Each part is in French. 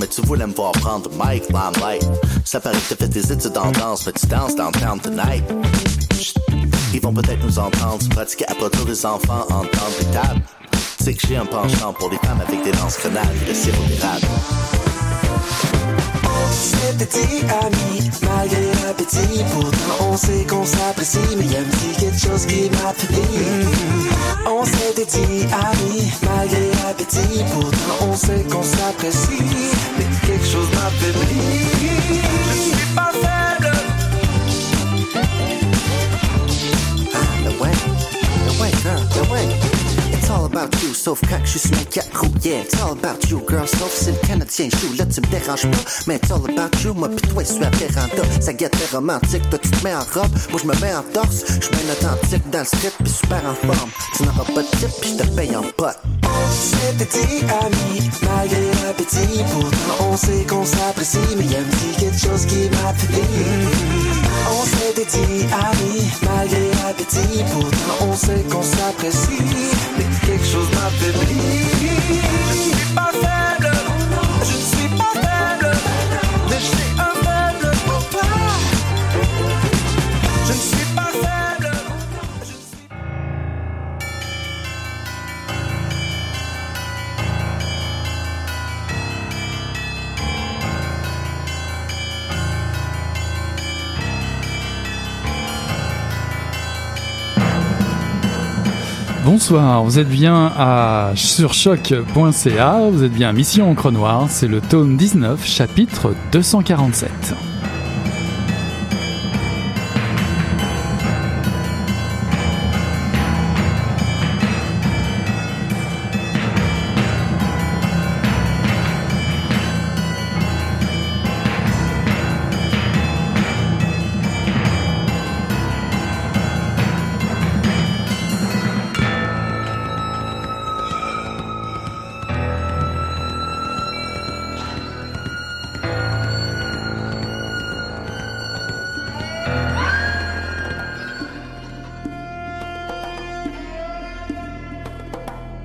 mais tu voulais me voir prendre Mike Limelight. Ça paraît que t'as fait des études en danse, mais tu danses downtown tonight. Ils vont peut-être nous entendre, pratiquer à tous les enfants en temps de table. C'est que j'ai un penchant pour les femmes avec des lances grenades et le sirop d'érable. C'est petit ami, malgré l'appétit. Pourtant, on sait qu'on s'apprécie, mais y a un petit quelque chose qui m'affaiblit. On s'était dit ami, malgré l'appétit. Pourtant, on sait qu'on s'apprécie, mais quelque chose m'affaiblit. Je suis pas faible. Ah, the way, the way, girl, the way. About you, sauf je suis mec yeah. It's all about you, girl, sauf si le Canadien joue. Là, tu me déranges pas, mais it's all about you. Moi, pis toi, je suis à Véranda. Ça guette romantique, toi, tu te mets en robe. Moi, je me mets en torse. Je mets authentique dans le strip, pis super en forme. Tu n'auras pas de tip, pis je te paye en pote. C'était dit ami, malgré l'appétit. Pourtant, on sait qu'on s'apprécie, mais y'a un petit quelque chose qui m'a On s'était dit ami, malgré l'appétit. Pourtant, on sait qu'on s'apprécie, quelque chose m'affaiblit. Je Bonsoir, vous êtes bien à sur choc.ca, vous êtes bien à Mission Encre Noire, c'est le tome 19, chapitre 247.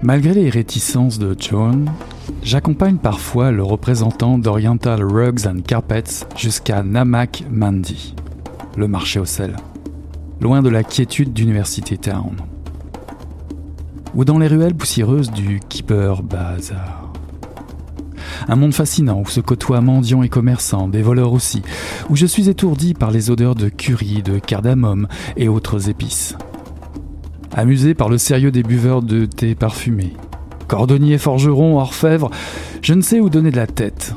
Malgré les réticences de John, j'accompagne parfois le représentant d'Oriental Rugs and Carpets jusqu'à Namak Mandi, le marché au sel, loin de la quiétude d'University Town, ou dans les ruelles poussiéreuses du Keeper Bazaar. Un monde fascinant où se côtoient mendiants et commerçants, des voleurs aussi, où je suis étourdi par les odeurs de curry, de cardamome et autres épices. Amusé par le sérieux des buveurs de thé parfumé. Cordonnier, forgeron, orfèvre, je ne sais où donner de la tête.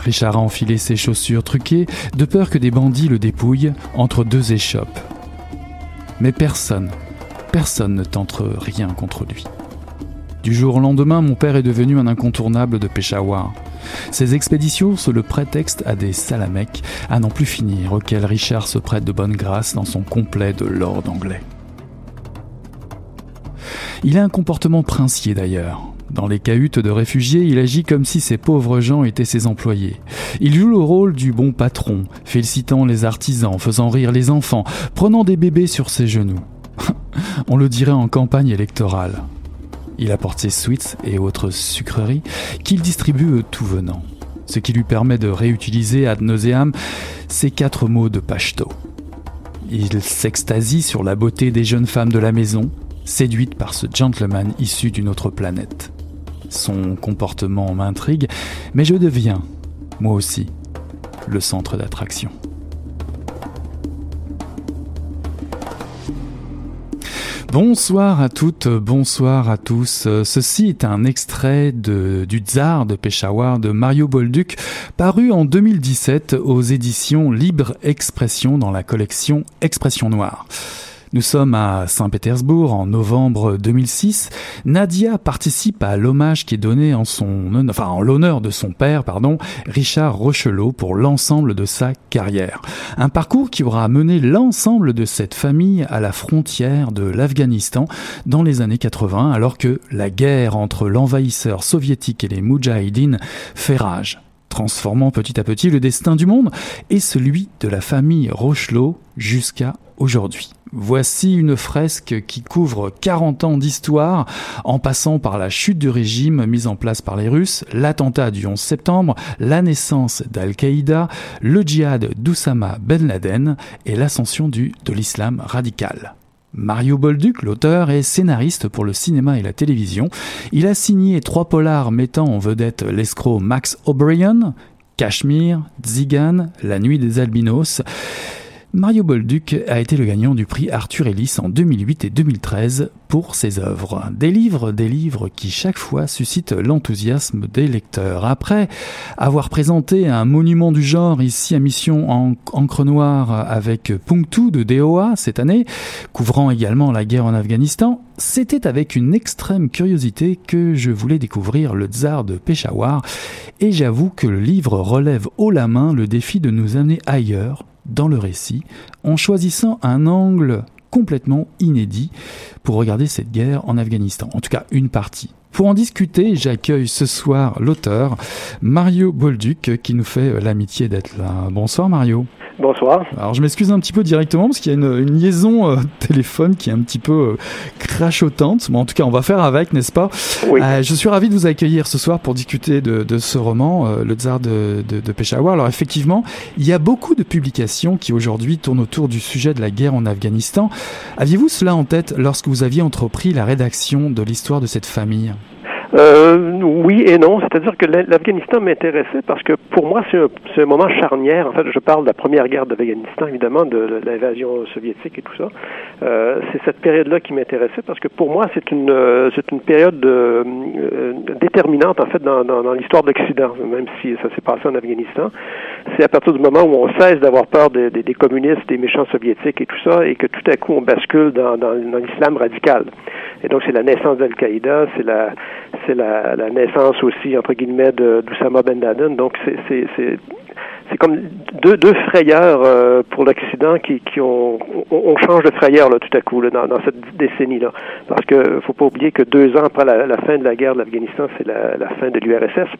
Richard a enfilé ses chaussures truquées, de peur que des bandits le dépouillent entre deux échoppes. Mais personne, personne ne tente rien contre lui. Du jour au lendemain, mon père est devenu un incontournable de Peshawar. Ses expéditions sont le prétexte à des salamecs à n'en plus finir, auxquels Richard se prête de bonne grâce dans son complet de lord anglais. Il a un comportement princier d'ailleurs. Dans les cahutes de réfugiés, il agit comme si ces pauvres gens étaient ses employés. Il joue le rôle du bon patron, félicitant les artisans, faisant rire les enfants, prenant des bébés sur ses genoux. On le dirait en campagne électorale. Il apporte ses sweets et autres sucreries qu'il distribue tout venant, ce qui lui permet de réutiliser ad nauseam ces quatre mots de pachto. Il s'extasie sur la beauté des jeunes femmes de la maison, séduite par ce gentleman issu d'une autre planète. Son comportement m'intrigue, mais je deviens, moi aussi, le centre d'attraction. Bonsoir à toutes, bonsoir à tous. Ceci est un extrait de, du Tsar de Peshawar de Mario Bolduc, paru en 2017 aux éditions Libre Expression dans la collection Expression Noire. Nous sommes à Saint-Pétersbourg en novembre 2006. Nadia participe à l'hommage qui est donné en son, en l'honneur de son père, pardon, Richard Rochelot pour l'ensemble de sa carrière. Un parcours qui aura mené l'ensemble de cette famille à la frontière de l'Afghanistan dans les années 80 alors que la guerre entre l'envahisseur soviétique et les Moudjahidines fait rage transformant petit à petit le destin du monde et celui de la famille Rochelot jusqu'à aujourd'hui. Voici une fresque qui couvre 40 ans d'histoire, en passant par la chute du régime mis en place par les Russes, l'attentat du 11 septembre, la naissance d'Al-Qaïda, le djihad d'Oussama Ben Laden et l'ascension de l'islam radical. Mario Bolduc, l'auteur, est scénariste pour le cinéma et la télévision. Il a signé trois polars mettant en vedette l'escroc Max O'Brien, Cashmere, Zigan, La nuit des albinos. Mario Bolduc a été le gagnant du prix Arthur Ellis en 2008 et 2013 pour ses œuvres. Des livres, des livres qui chaque fois suscitent l'enthousiasme des lecteurs. Après avoir présenté un monument du genre ici à Mission en encre noire avec Punctu de DOA cette année, couvrant également la guerre en Afghanistan, c'était avec une extrême curiosité que je voulais découvrir le tsar de Peshawar et j'avoue que le livre relève haut la main le défi de nous amener ailleurs dans le récit en choisissant un angle complètement inédit pour regarder cette guerre en Afghanistan, en tout cas une partie. Pour en discuter, j'accueille ce soir l'auteur Mario Bolduc qui nous fait l'amitié d'être là. Bonsoir Mario. Bonsoir. Alors je m'excuse un petit peu directement parce qu'il y a une, liaison euh, téléphone qui est un petit peu euh, crachotante. Mais en tout cas, on va faire avec, n'est-ce pas? Oui. Euh, je suis ravi de vous accueillir ce soir pour discuter de, de ce roman, Le Tsar de, de, de, Peshawar. Alors effectivement, il y a beaucoup de publications qui aujourd'hui tournent autour du sujet de la guerre en Afghanistan. Aviez-vous cela en tête lorsque vous aviez entrepris la rédaction de l'histoire de cette famille? Euh, oui et non, c'est-à-dire que l'Afghanistan m'intéressait parce que pour moi c'est un, moment charnière. En fait, je parle de la première guerre d'Afghanistan, évidemment, de, l'invasion soviétique et tout ça. Euh, c'est cette période-là qui m'intéressait parce que pour moi c'est une euh, c'est une période euh, déterminante en fait dans l'histoire de l'Occident, même si ça s'est passé en Afghanistan. C'est à partir du moment où on cesse d'avoir peur des, communistes, des méchants soviétiques et tout ça, et que tout à coup on bascule dans, l'islam radical. Et donc c'est la naissance d'Al-Qaïda, c'est la c'est la, naissance aussi, entre guillemets, d'Oussama Ben Laden. Donc, c'est comme deux, frayeurs euh, pour l'Occident qui, ont on, change de frayeur là tout à coup là, dans, cette décennie là parce que faut pas oublier que deux ans après la, la fin de la guerre de l'Afghanistan c'est la, la, fin de l'URSS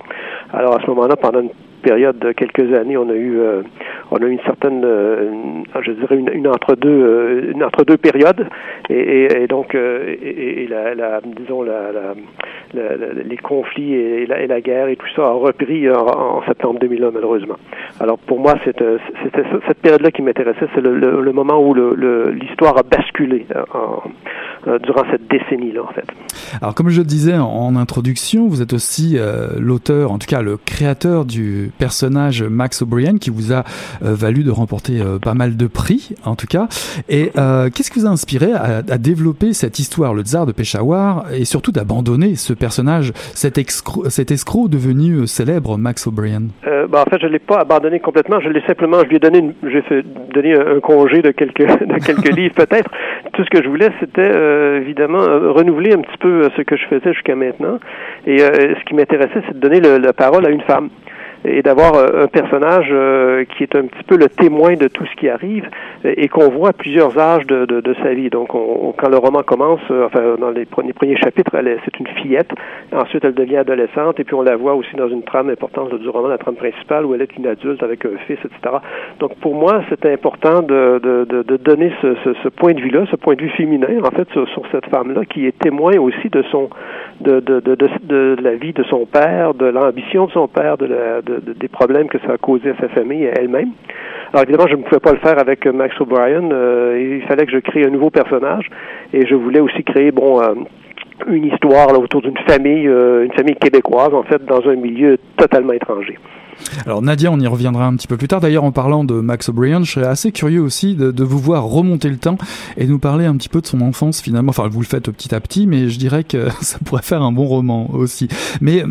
alors à ce moment-là pendant une période de quelques années on a eu euh, on a une certaine euh, je dirais une, entre deux euh, une entre deux périodes et, donc disons les conflits et la, guerre et tout ça a repris en, septembre 2001 malheureusement alors pour moi, c'était cette période-là qui m'intéressait, c'est le, moment où l'histoire a basculé durant cette décennie-là, en fait. Alors comme je le disais en, introduction, vous êtes aussi l'auteur, en tout cas le créateur du personnage Max O'Brien, qui vous a euh, valu de remporter euh, pas mal de prix, en tout cas. Et qu'est-ce qui vous a inspiré à, développer cette histoire, le tsar de Peshawar, et surtout d'abandonner ce personnage, cet, cet escroc devenu célèbre, Max O'Brien? Bah, En fait, je l'ai pas abandonné complètement. Je l'ai simplement, je lui ai donné, j'ai fait donné un, congé de quelques de quelques livres peut-être. Tout ce que je voulais, c'était euh, évidemment euh, renouveler un petit peu euh, ce que je faisais jusqu'à maintenant. Et ce qui m'intéressait, c'est de donner la parole à une femme et d'avoir euh, un personnage euh, qui est un petit peu le témoin de tout ce qui arrive et qu'on voit à plusieurs âges de, de, sa vie. Donc, on, quand le roman commence, euh, enfin, dans les premiers, premiers chapitres, c'est une fillette. Ensuite, elle devient adolescente et puis on la voit aussi dans une trame importante du roman, la trame principale, où elle est une adulte avec un fils, etc. Donc, pour moi, c'était important de, de, de, donner ce, point de vue-là, ce point de vue féminin, en fait, sur, cette femme-là, qui est témoin aussi de son, de, de, de, la vie de son père, de l'ambition de son père, de, la, de des problèmes que ça a causé à sa famille et elle-même. Alors évidemment, je ne pouvais pas le faire avec Max O'Brien. Euh, il fallait que je crée un nouveau personnage et je voulais aussi créer, bon, euh, une histoire là, autour d'une famille, euh, une famille québécoise, en fait, dans un milieu totalement étranger. Alors Nadia, on y reviendra un petit peu plus tard. D'ailleurs, en parlant de Max O'Brien, je serais assez curieux aussi de, de, vous voir remonter le temps et nous parler un petit peu de son enfance finalement. Enfin, vous le faites petit à petit, mais je dirais que ça pourrait faire un bon roman aussi. Mais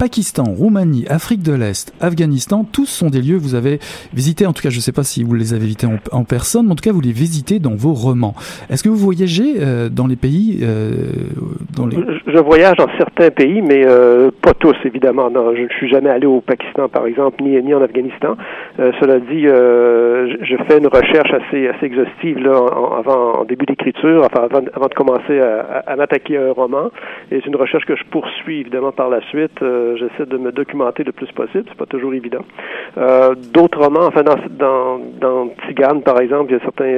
Pakistan, Roumanie, Afrique de l'Est, Afghanistan, tous sont des lieux que vous avez visités. En tout cas, je ne sais pas si vous les avez visités en, personne, mais en tout cas, vous les visitez dans vos romans. Est-ce que vous voyagez euh, dans les pays euh, dans les... Je, voyage dans certains pays, mais euh, pas tous, évidemment. Non, je ne suis jamais allé au Pakistan, par exemple, ni, ni en Afghanistan. Euh, cela dit, euh, je fais une recherche assez, assez exhaustive là, avant, en début d'écriture, enfin, avant, avant, de commencer à, à, à m'attaquer à un roman. Et c'est une recherche que je poursuis, évidemment, par la suite. Euh, j'essaie de me documenter le plus possible. C'est pas toujours évident. D'autres romans, enfin dans dans dans Tigane par exemple, il y a certains.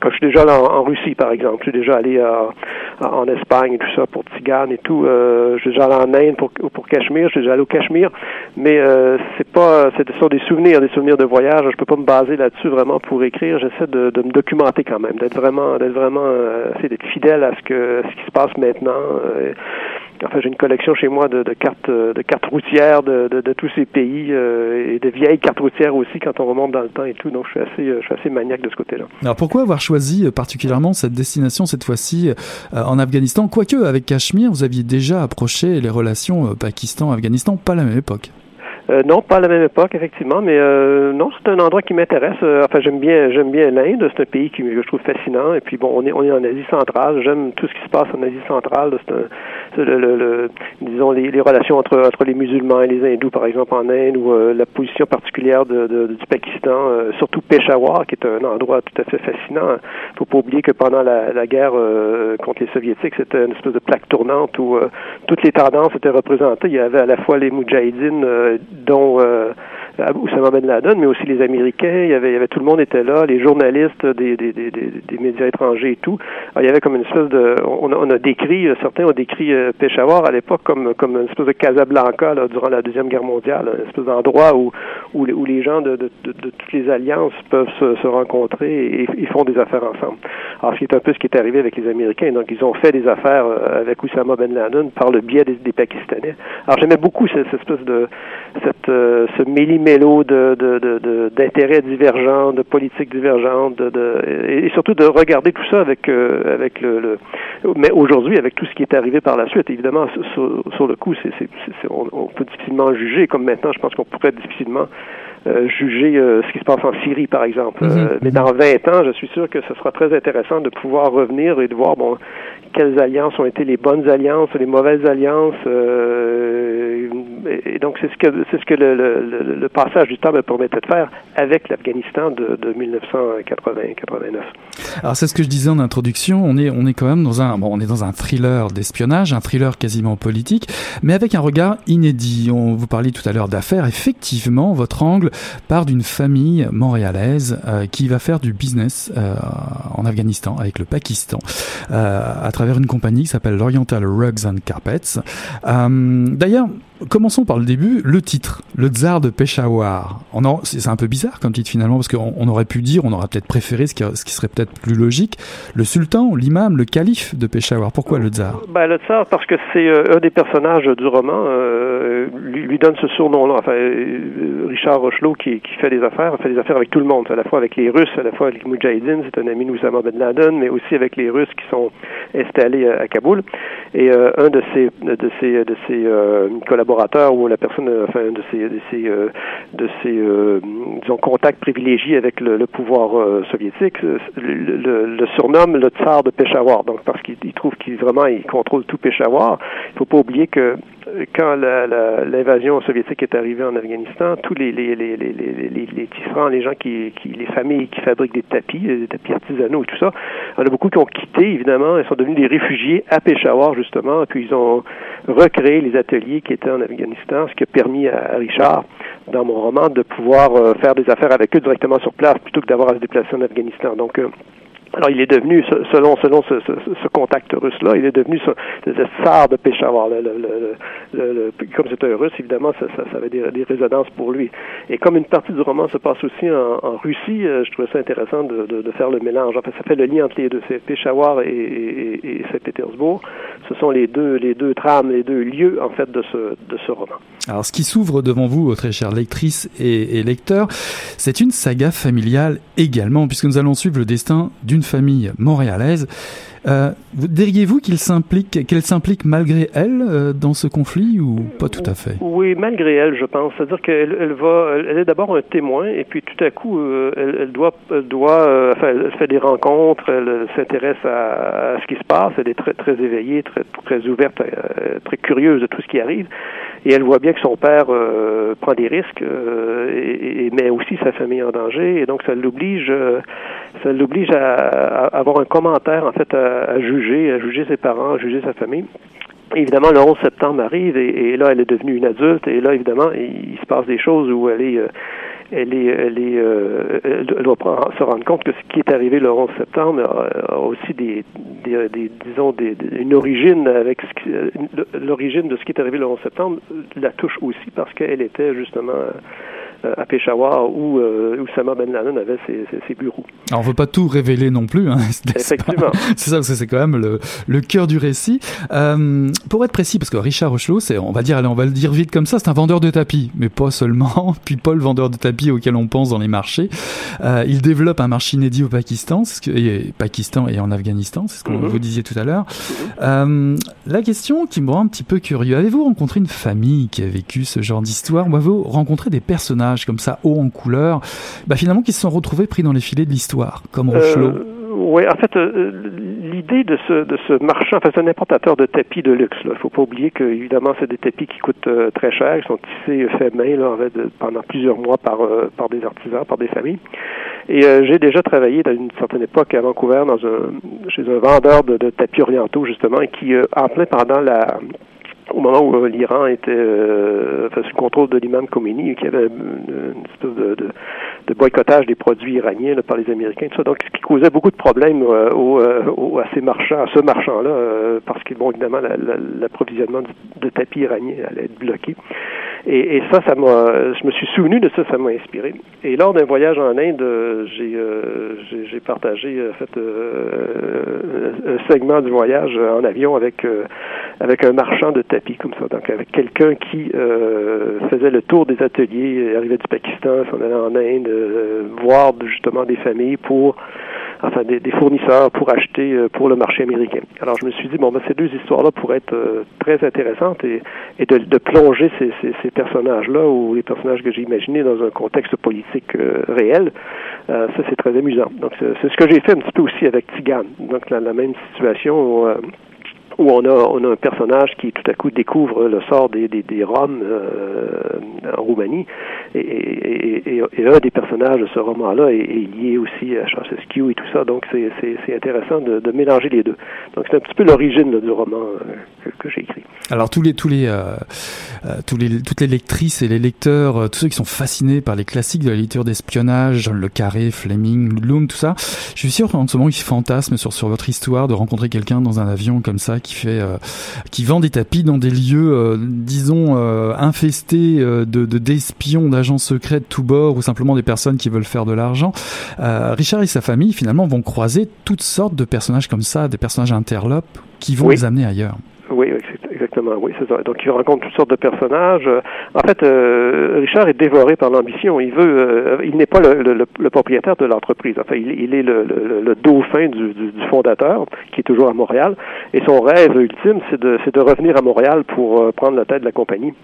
quand je suis déjà allé en, Russie par exemple, je suis déjà allé en Espagne et tout ça pour Tigane et tout. je suis déjà allé en Inde pour pour Cachemire. Je suis déjà allé au Cachemire, mais c'est pas. Ce sont des souvenirs, des souvenirs de voyage. Je peux pas me baser là-dessus vraiment pour écrire. J'essaie de, de, me documenter quand même, d'être vraiment, d'être vraiment, d'être fidèle à ce que ce qui se passe maintenant. Enfin, j'ai une collection chez moi de, cartes de cartes routières de, tous ces pays euh, et de vieilles cartes routières aussi quand on remonte dans le temps et tout. Donc, je suis assez, je suis assez maniaque de ce côté-là. Alors, pourquoi avoir choisi euh, particulièrement cette destination cette fois-ci euh, en Afghanistan? Quoique, avec Cachemire, vous aviez déjà approché les relations Pakistan-Afghanistan, pas à la même époque. Euh, non, pas à la même époque, effectivement, mais euh, non, c'est un endroit qui m'intéresse. Euh, enfin, j'aime bien, j'aime bien l'Inde. C'est un pays qui que je trouve fascinant. Et puis bon, on est, on est en Asie centrale. J'aime tout ce qui se passe en Asie centrale. C'est le, le, disons les, relations entre entre les musulmans et les hindous, par exemple en Inde, ou la position particulière de, de du Pakistan, surtout Peshawar, qui est un endroit tout à fait fascinant. Faut pas oublier que pendant la, la guerre contre les soviétiques, c'était une espèce de plaque tournante où toutes les tendances étaient représentées. Il y avait à la fois les moudjahidines dont euh, Oussama Ben Laden, mais aussi les Américains. Il y avait, tout le monde était là, les journalistes des, médias étrangers et tout. Il y avait comme une espèce de, on a, décrit, euh, certains ont décrit euh, Peshawar à l'époque comme comme une espèce de Casablanca là, durant la deuxième guerre mondiale, une espèce d'endroit où où, où les gens de, toutes les alliances peuvent se, rencontrer et, ils font des affaires ensemble. Alors, c'est un peu ce qui est arrivé avec les Américains. Donc, ils ont fait des affaires euh, avec Oussama Ben Laden par le biais des, Pakistanais. Alors, j'aimais beaucoup cette, espèce de ce mélo de, de, d'intérêts divergents, de politiques divergentes, de, et surtout de regarder tout ça avec euh, avec le, mais aujourd'hui avec tout ce qui est arrivé par la suite. Évidemment, sur, le coup, c'est, on, peut difficilement juger, comme maintenant, je pense qu'on pourrait difficilement euh, juger euh, ce qui se passe en Syrie, par exemple. Mm-hmm. mais dans 20 ans, je suis sûr que ce sera très intéressant de pouvoir revenir et de voir bon quelles alliances ont été les bonnes alliances, les mauvaises alliances. Euh, et donc c'est ce que c'est ce que le, passage du temps me permettait de faire avec l'Afghanistan de, de 1980-89. Alors c'est ce que je disais en introduction. On est on est quand même dans un bon, on est dans un thriller d'espionnage, un thriller quasiment politique, mais avec un regard inédit. On vous parlait tout à l'heure d'affaires. Effectivement, votre angle part d'une famille montréalaise euh, qui va faire du business euh, en Afghanistan avec le Pakistan travers une compagnie qui s'appelle l'Oriental Rugs and Carpets. Euh, D'ailleurs, commençons par le début, le titre, le tsar de Peshawar. C'est un peu bizarre comme titre finalement, parce qu'on on aurait pu dire, on aurait peut-être préféré ce qui, serait peut-être plus logique, le sultan, l'imam, le calife de Peshawar. Pourquoi le tsar? Ben, Le tsar, parce que c'est euh, un des personnages du roman, euh, lui, donne ce surnom-là. Euh, Richard Rochelot, qui, fait des affaires, fait des affaires avec tout le monde, à la fois avec les Russes, à la fois avec les c'est un ami d'Oussama Ben Laden, mais aussi avec les Russes qui sont installés à, Kaboul. Et un de ses, de ses, de ses collaborateurs ou la personne, enfin, de ses, de ses disons, contacts privilégiés avec le, pouvoir soviétique, le, surnomme le tsar de Peshawar. Donc, parce qu'il trouve qu'il vraiment il contrôle tout Peshawar. Il faut pas oublier que quand l'invasion soviétique est arrivée en Afghanistan, tous les les, les, les, tisserands, les gens qui, qui, les familles qui fabriquent des tapis, des tapis artisanaux et tout ça, il y en a beaucoup qui ont quitté, évidemment, ils sont devenus des réfugiés à Peshawar, justement, puis ils ont recréé les ateliers qui étaient en Afghanistan, ce qui a permis à Richard, dans mon roman, de pouvoir euh, faire des affaires avec eux directement sur place plutôt que d'avoir à se déplacer en Afghanistan. Donc, euh, alors, il est devenu, selon selon ce, ce, contact russe-là, il est devenu ce, le tsar de Peshawar. Le, le, le, comme c'est un russe, évidemment, ça, ça, avait des, des, résonances pour lui. Et comme une partie du roman se passe aussi en, en Russie, euh, je trouvais ça intéressant de, de, faire le mélange. Enfin, ça fait le lien entre les deux. Peshawar et, et, Saint-Pétersbourg. Ce sont les deux, les deux trames, les deux lieux, en fait, de ce, de ce roman. Alors, ce qui s'ouvre devant vous, très chère lectrice et, et lecteur, c'est une saga familiale également, puisque nous allons suivre le destin d'une famille montréalaise. Euh, diriez-vous qu'elle s'implique malgré elle euh, dans ce conflit ou pas tout à fait? Oui, malgré elle, je pense. C'est-à-dire qu'elle elle est d'abord un témoin et puis tout à coup, euh, elle, doit, elle fait des rencontres, elle s'intéresse à, ce qui se passe, elle est très éveillée, très ouverte, très curieuse de tout ce qui arrive et elle voit bien que son père prend des risques et, et, met aussi sa famille en danger et donc ça l'oblige ça l'oblige à, avoir un commentaire en fait à, juger, à juger ses parents, à juger sa famille. évidemment, le 11 septembre arrive et, là, elle est devenue une adulte et là, évidemment, il, se passe des choses où elle est, elle est, elle est, euh, elle doit se rendre compte que ce qui est arrivé le 11 septembre a, aussi des, des, disons, des, une origine avec l'origine de ce qui est arrivé le 11 septembre la touche aussi parce qu'elle était justement euh, à Peshawar où euh, Oussama Ben Laden avait ses, ses, bureaux. Alors on veut pas tout révéler non plus. Hein, Effectivement. C'est ça parce que c'est quand même le, le cœur du récit. Euh, pour être précis, parce que Richard Rochelot, c'est, on va dire, allez, on va le dire vite comme ça, c'est un vendeur de tapis, mais pas seulement. Puis pas le vendeur de tapis auquel on pense dans les marchés. Euh, il développe un marché inédit au Pakistan, ce que, et, Pakistan et en Afghanistan, c'est ce que mhm. vous disiez tout à l'heure. Euh, la question qui me rend un petit peu curieux, avez-vous rencontré une famille qui a vécu ce genre d'histoire ou avez-vous rencontré des personnages comme ça haut en couleur, bah finalement qui se sont retrouvés pris dans les filets de l'histoire, comme euh, Rochelot. oui, en fait, euh, l'idée de ce, de ce marchand, enfin, c'est un importateur de tapis de luxe. Il ne faut pas oublier que, évidemment, c'est des tapis qui coûtent euh, très cher, ils sont tissés faits main là, en fait, pendant plusieurs mois par, par des artisans, par des familles. Et j'ai déjà travaillé dans une certaine époque à Vancouver dans un, chez un vendeur de, de tapis orientaux, justement, qui, en plein pendant la au moment où euh, l'Iran était euh, sous le contrôle de l'imam Khomeini, qui avait une, espèce de, boycottage des produits iraniens par les Américains. Donc, ce qui causait beaucoup de problèmes euh, à ces marchands, à ce marchand-là, parce que, bon, évidemment, l'approvisionnement de tapis iranien allait être bloqué. Et, ça, ça m'a, je me suis souvenu de ça, ça m'a inspiré. Et lors d'un voyage en Inde, j'ai, j'ai, partagé, en un segment du voyage en avion avec avec un marchand de tapis comme ça. Donc avec quelqu'un qui euh, faisait le tour des ateliers, arrivait du Pakistan, s'en allait en Inde, euh, voir justement des familles pour enfin des, fournisseurs pour acheter euh, pour le marché américain. Alors je me suis dit bon ben ces deux histoires-là pourraient être très intéressantes et, de, plonger ces, ces personnages-là ou les personnages que j'ai imaginés dans un contexte politique réel. ça c'est très amusant. Donc c'est ce que j'ai fait un petit peu aussi avec Tigane. Donc la, la même situation. Où on a, on a un personnage qui tout à coup découvre le sort des, des, des Roms euh, en Roumanie et, et, et, et, un des personnages de ce roman-là est, lié aussi à Ceausescu et tout ça, donc c'est intéressant de, de, mélanger les deux. Donc c'est un petit peu l'origine du roman euh, que, j'ai écrit. Alors tous les tous les, euh, tous les toutes les lectrices et les lecteurs, tous ceux qui sont fascinés par les classiques de la littérature d'espionnage, le Carré, Fleming, Bloom, tout ça, je suis sûr qu'en ce moment ils fantasment sur sur votre histoire de rencontrer quelqu'un dans un avion comme ça qui fait, euh, qui vend des tapis dans des lieux, euh, disons, euh, infestés de d'espions, d'agents secrets de tous bords, ou simplement des personnes qui veulent faire de l'argent. Richard et sa famille, finalement, vont croiser toutes sortes de personnages comme ça, des personnages interlopes, qui vont les amener ailleurs. Oui. Donc, il rencontre toutes sortes de personnages. En fait, euh, Richard est dévoré par l'ambition. Il veut, euh, il n'est pas le, propriétaire de l'entreprise. Enfin, il, il est le, dauphin du, fondateur, qui est toujours à Montréal. Et son rêve ultime, c'est de, revenir à Montréal pour euh, prendre la tête de la compagnie.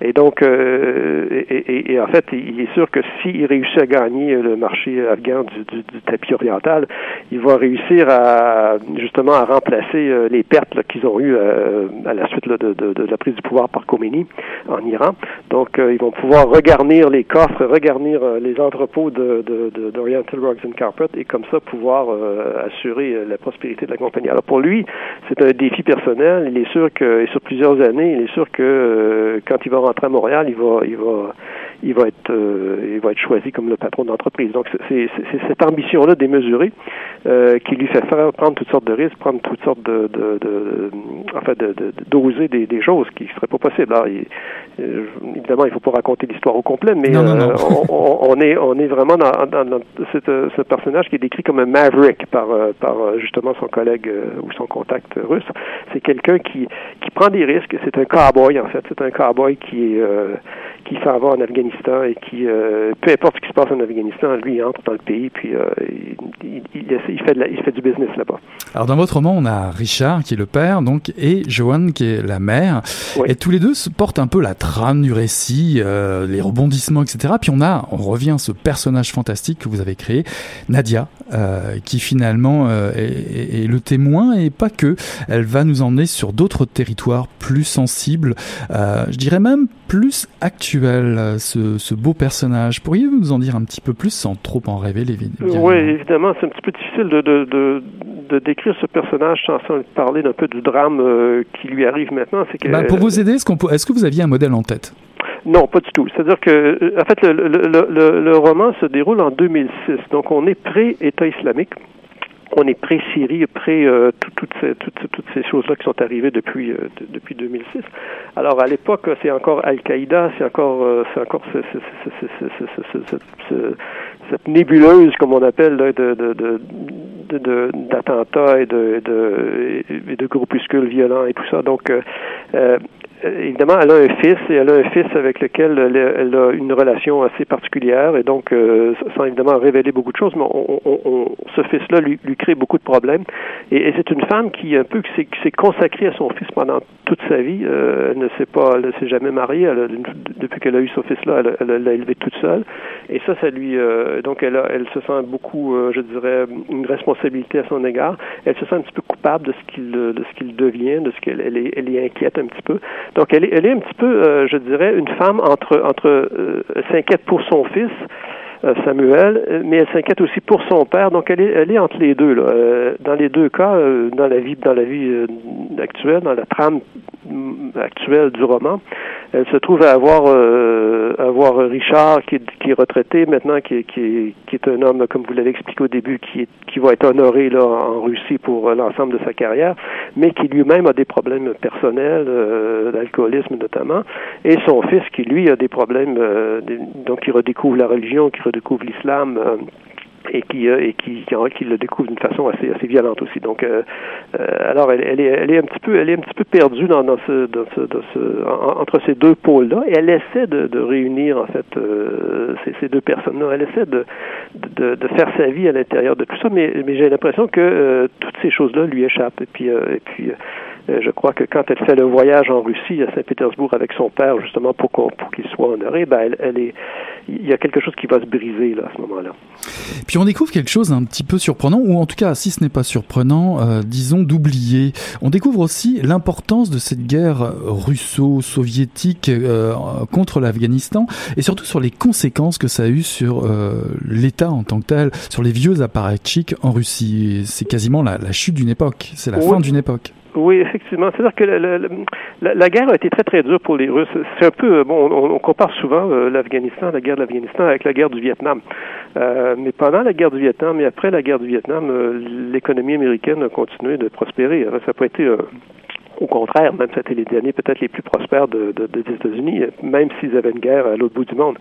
Et donc, euh, et, en fait, il est sûr que s'il réussit à gagner le marché afghan du, tapis oriental, il va réussir à justement à remplacer les pertes qu'ils ont eues à la suite de, de, de, la prise du pouvoir par Khomeini en Iran. Donc, euh, ils vont pouvoir regarnir les coffres, regarnir euh, les entrepôts de, d'Oriental Rugs and Carpet et comme ça pouvoir euh, assurer la prospérité de la compagnie. Alors pour lui, c'est un défi personnel. Il est sûr que, et sur plusieurs années, il est sûr que quand il va rentrer à Montréal, il va, il va, il va être, il va être choisi comme le patron d'entreprise. Donc c'est, cette ambition-là démesurée qui lui fait prendre toutes sortes de risques, prendre toutes sortes de, de, de, de, d'oser des, des, choses qui ne seraient pas possibles. Alors, euh, évidemment, il ne faut pas raconter l'histoire au complet, mais euh, On, on, est, on est vraiment dans, dans, dans euh, ce personnage qui est décrit comme un maverick par, par justement son collègue ou son contact russe. C'est quelqu'un qui, qui prend des risques. C'est un cowboy, en fait. C'est un cowboy qui est qui s'en va en Afghanistan et qui, peu importe ce qui se passe en Afghanistan, lui il entre dans le pays puis il, il, fait de il fait du business là-bas. Alors dans votre roman, on a Richard qui est le père, donc et Joanne qui est la mère, et tous les deux se portent un peu la trame du récit, euh, les rebondissements, etc. Puis on a, on revient à ce personnage fantastique que vous avez créé, Nadia, euh, qui finalement euh, est, est, le témoin et pas que. Elle va nous emmener sur d'autres territoires plus sensibles, je dirais même plus actuels. Ce, ce beau personnage. Pourriez-vous nous en dire un petit peu plus sans trop en révéler Oui, évidemment, c'est un petit peu difficile de, de, de de décrire ce personnage sans, sans parler d'un peu du drame euh, qui lui arrive maintenant, que... Bah, pour vous aider, est-ce, qu'on peut- est-ce que vous aviez un modèle en tête? Non, pas du tout. C'est-à-dire que, euh, en fait, le, le, le- le roman se déroule en 2006. Donc, on est pré-État islamique on est pré-Syrie, pré, euh, toutes ces, toutes, ces choses-là qui sont arrivées depuis, euh, depuis 2006. Alors à l'époque, c'est encore Al-Qaïda, c'est encore, c'est encore cette nébuleuse, comme on appelle, là, de, de, d'attentats et de, et de, et groupuscules violents et tout ça. Donc évidemment, elle a un fils et elle a un fils avec lequel elle, a une relation assez particulière et donc, euh, sans évidemment révéler beaucoup de choses, mais on, on- on- ce fils-là lui, lui crée beaucoup de problèmes. Et, et c'est une femme qui un peu qui s'est, consacrée à son fils pendant toute sa vie. Euh, elle ne s'est pas, elle s'est jamais mariée. Elle a- depuis qu'elle a eu son fils-là, elle l'a élevé toute seule. Et ça, ça lui, euh, donc elle, a, elle se sent beaucoup, euh, je dirais, une responsabilité à son égard. Elle se sent un petit peu coupable de ce qu'il, de ce qu'il devient, de ce qu'elle, elle est, elle est inquiète un petit peu. Donc elle est, elle est un petit peu, euh, je dirais, une femme entre, entre, euh, s'inquiète pour son fils. Euh, Samuel, euh, mais elle s'inquiète aussi pour son père. Donc elle est, elle est entre les deux. Là. Euh, dans les deux cas, dans la vie, dans la vie actuelle, dans la trame mm, actuelle du roman, elle se trouve à avoir, euh, avoir Richard qui est, qui est retraité maintenant, qui est, qui, qui est un homme, comme vous l'avez expliqué au début, qui, est, qui va être honoré là, en Russie pour l'ensemble de sa carrière, mais qui lui-même a des problèmes personnels, euh, d'alcoolisme notamment, et son fils qui, lui, a des problèmes, euh, donc qui redécouvre la religion, qui redécouvre l'islam. euh, et qui euh, et qui, qui, qui le découvre d'une façon assez assez violente aussi. Donc euh, alors elle, elle est elle est un petit peu elle est un petit peu perdue dans, dans ce dans ce, dans ce en- entre ces deux pôles là et elle essaie de, de réunir en fait ces, ces deux personnes là. Elle essaie de, de de faire sa vie à l'intérieur de tout ça, mais mais j'ai l'impression que toutes ces choses là lui échappent et puis et puis je crois que quand elle fait le voyage en Russie, à Saint-Pétersbourg, avec son père, justement, pour, qu'on, pour qu'il soit honoré, ben, elle, elle est, il y a quelque chose qui va se briser, là, à ce moment-là. Puis on découvre quelque chose un petit peu surprenant, ou en tout cas, si ce n'est pas surprenant, euh, disons d'oublier. On découvre aussi l'importance de cette guerre russo-soviétique euh, contre l'Afghanistan, et surtout sur les conséquences que ça a eu sur euh, l'État en tant que tel, sur les vieux apparatchiks en Russie. C'est quasiment la, la chute d'une époque, c'est la Oui. fin d'une époque. Oui, effectivement. C'est-à-dire que la, la- guerre a été très, très dure pour les Russes. C'est un peu, bon, on, on compare souvent euh, l'Afghanistan, la guerre de l'Afghanistan avec la guerre du Vietnam. Euh, mais pendant la guerre du Vietnam et après la guerre du Vietnam, euh, l'économie américaine a continué de prospérer. Ça n'a pas été... au contraire, même été les derniers peut-être les plus prospères de, de- des États-Unis, même s'ils avaient une guerre à l'autre bout du monde.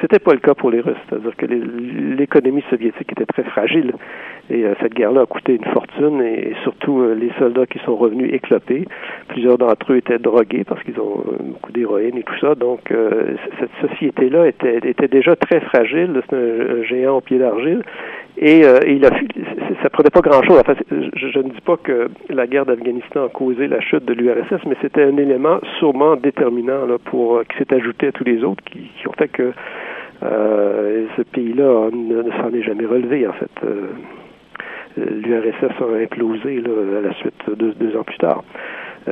C'était pas le cas pour les Russes. C'est-à-dire que l'économie soviétique était très fragile et euh, cette guerre-là a coûté une fortune et, surtout euh, les soldats qui sont revenus éclopés. Plusieurs d'entre eux étaient drogués parce qu'ils ont euh, beaucoup d'héroïne et tout ça. Donc cette société-là était, déjà très fragile. C'est un, géant au pied d'argile. Et, ça prenait pas grand-chose. Enfin, je ne dis pas que la guerre d'Afghanistan a causé la chute de l'URSS, mais c'était un élément sûrement déterminant pour euh, qui s'est ajouté à tous les autres, qui, ont fait que euh, ce pays-là ne, s'en est jamais relevé en fait. Euh, L'URSS a implosé à la suite deux ans plus tard.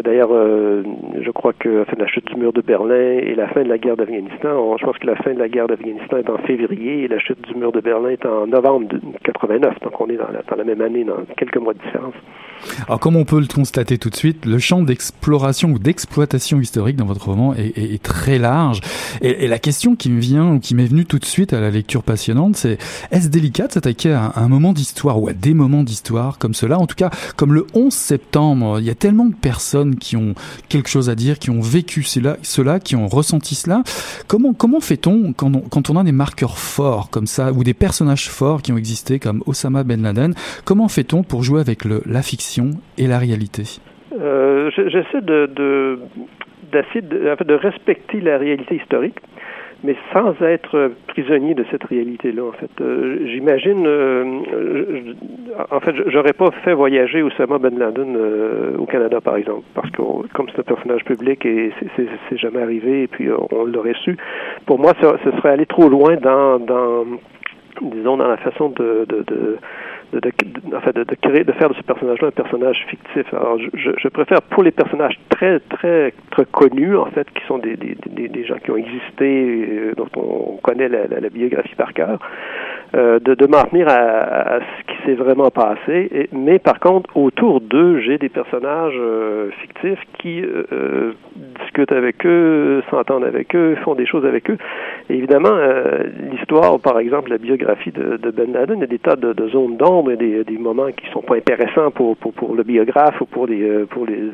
D'ailleurs, euh, je crois que enfin, la chute du mur de Berlin et la fin de la guerre d'Afghanistan, je pense que la fin de la guerre d'Afghanistan est en février et la chute du mur de Berlin est en novembre de 89. Donc on est dans la, même année, dans quelques mois de différence. Alors comme on peut le constater tout de suite, le champ d'exploration ou d'exploitation historique dans votre roman est, très large. Et, la question qui me vient ou qui m'est venue tout de suite à la lecture passionnante, c'est est-ce délicat de s'attaquer à, un- un moment d'histoire ou à des moments d'histoire comme cela? En tout cas, comme le 11 septembre, il y a tellement de personnes qui ont quelque chose à dire, qui ont vécu cela, cela qui ont ressenti cela. Comment fait-on quand on, a des marqueurs forts comme ça ou des personnages forts qui ont existé comme Osama Ben Laden Comment fait-on pour jouer avec la fiction et la réalité? Euh, je- J'essaie de respecter la réalité historique, mais sans être prisonnier de cette réalité-là. En fait, Euh, j'imagine, euh, en fait, j'aurais pas fait voyager Osama Ben Laden euh, au Canada, par exemple, parce que comme c'est un personnage public et c'est- jamais arrivé, et puis euh, on l'aurait su. Pour moi, ce serait aller trop loin dans, dans disons, dans la façon de, de, de de, de, de, créer, de faire de ce personnage-là un personnage fictif. Alors, je, préfère pour les personnages très, très, connus, en fait, qui sont des, des, des, gens qui ont existé, euh, dont on connaît la, biographie par cœur, euh, de, de m'en tenir à, ce qui s'est vraiment passé. Mais par contre, autour d'eux, j'ai des personnages euh, fictifs qui discutent avec eux, s'entendent avec eux, font des choses avec eux. Et évidemment, l'histoire, par exemple, la biographie de, de, Ben Laden, il y a des tas de, de zones d'ombre des, des, moments qui sont pas intéressants pour, le biographe ou pour les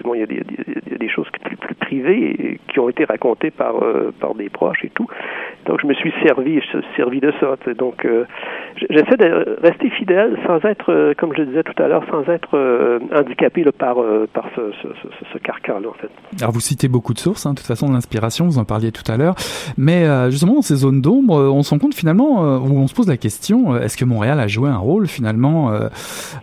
bon, il y a des, a des choses plus, privées qui ont été racontées par par des proches et tout. Donc je me suis servi servi de ça. Donc j'essaie de rester fidèle sans être, comme je disais tout à l'heure, sans être handicapé par par ce, ce, carcan là en fait. Alors vous citez beaucoup de sources, hein, de toute façon de l'inspiration, vous en parliez tout à l'heure, mais euh, justement dans ces zones d'ombre, on se rend compte finalement, euh, où on se pose la question, est-ce que Montréal a joué un rôle finalement, euh,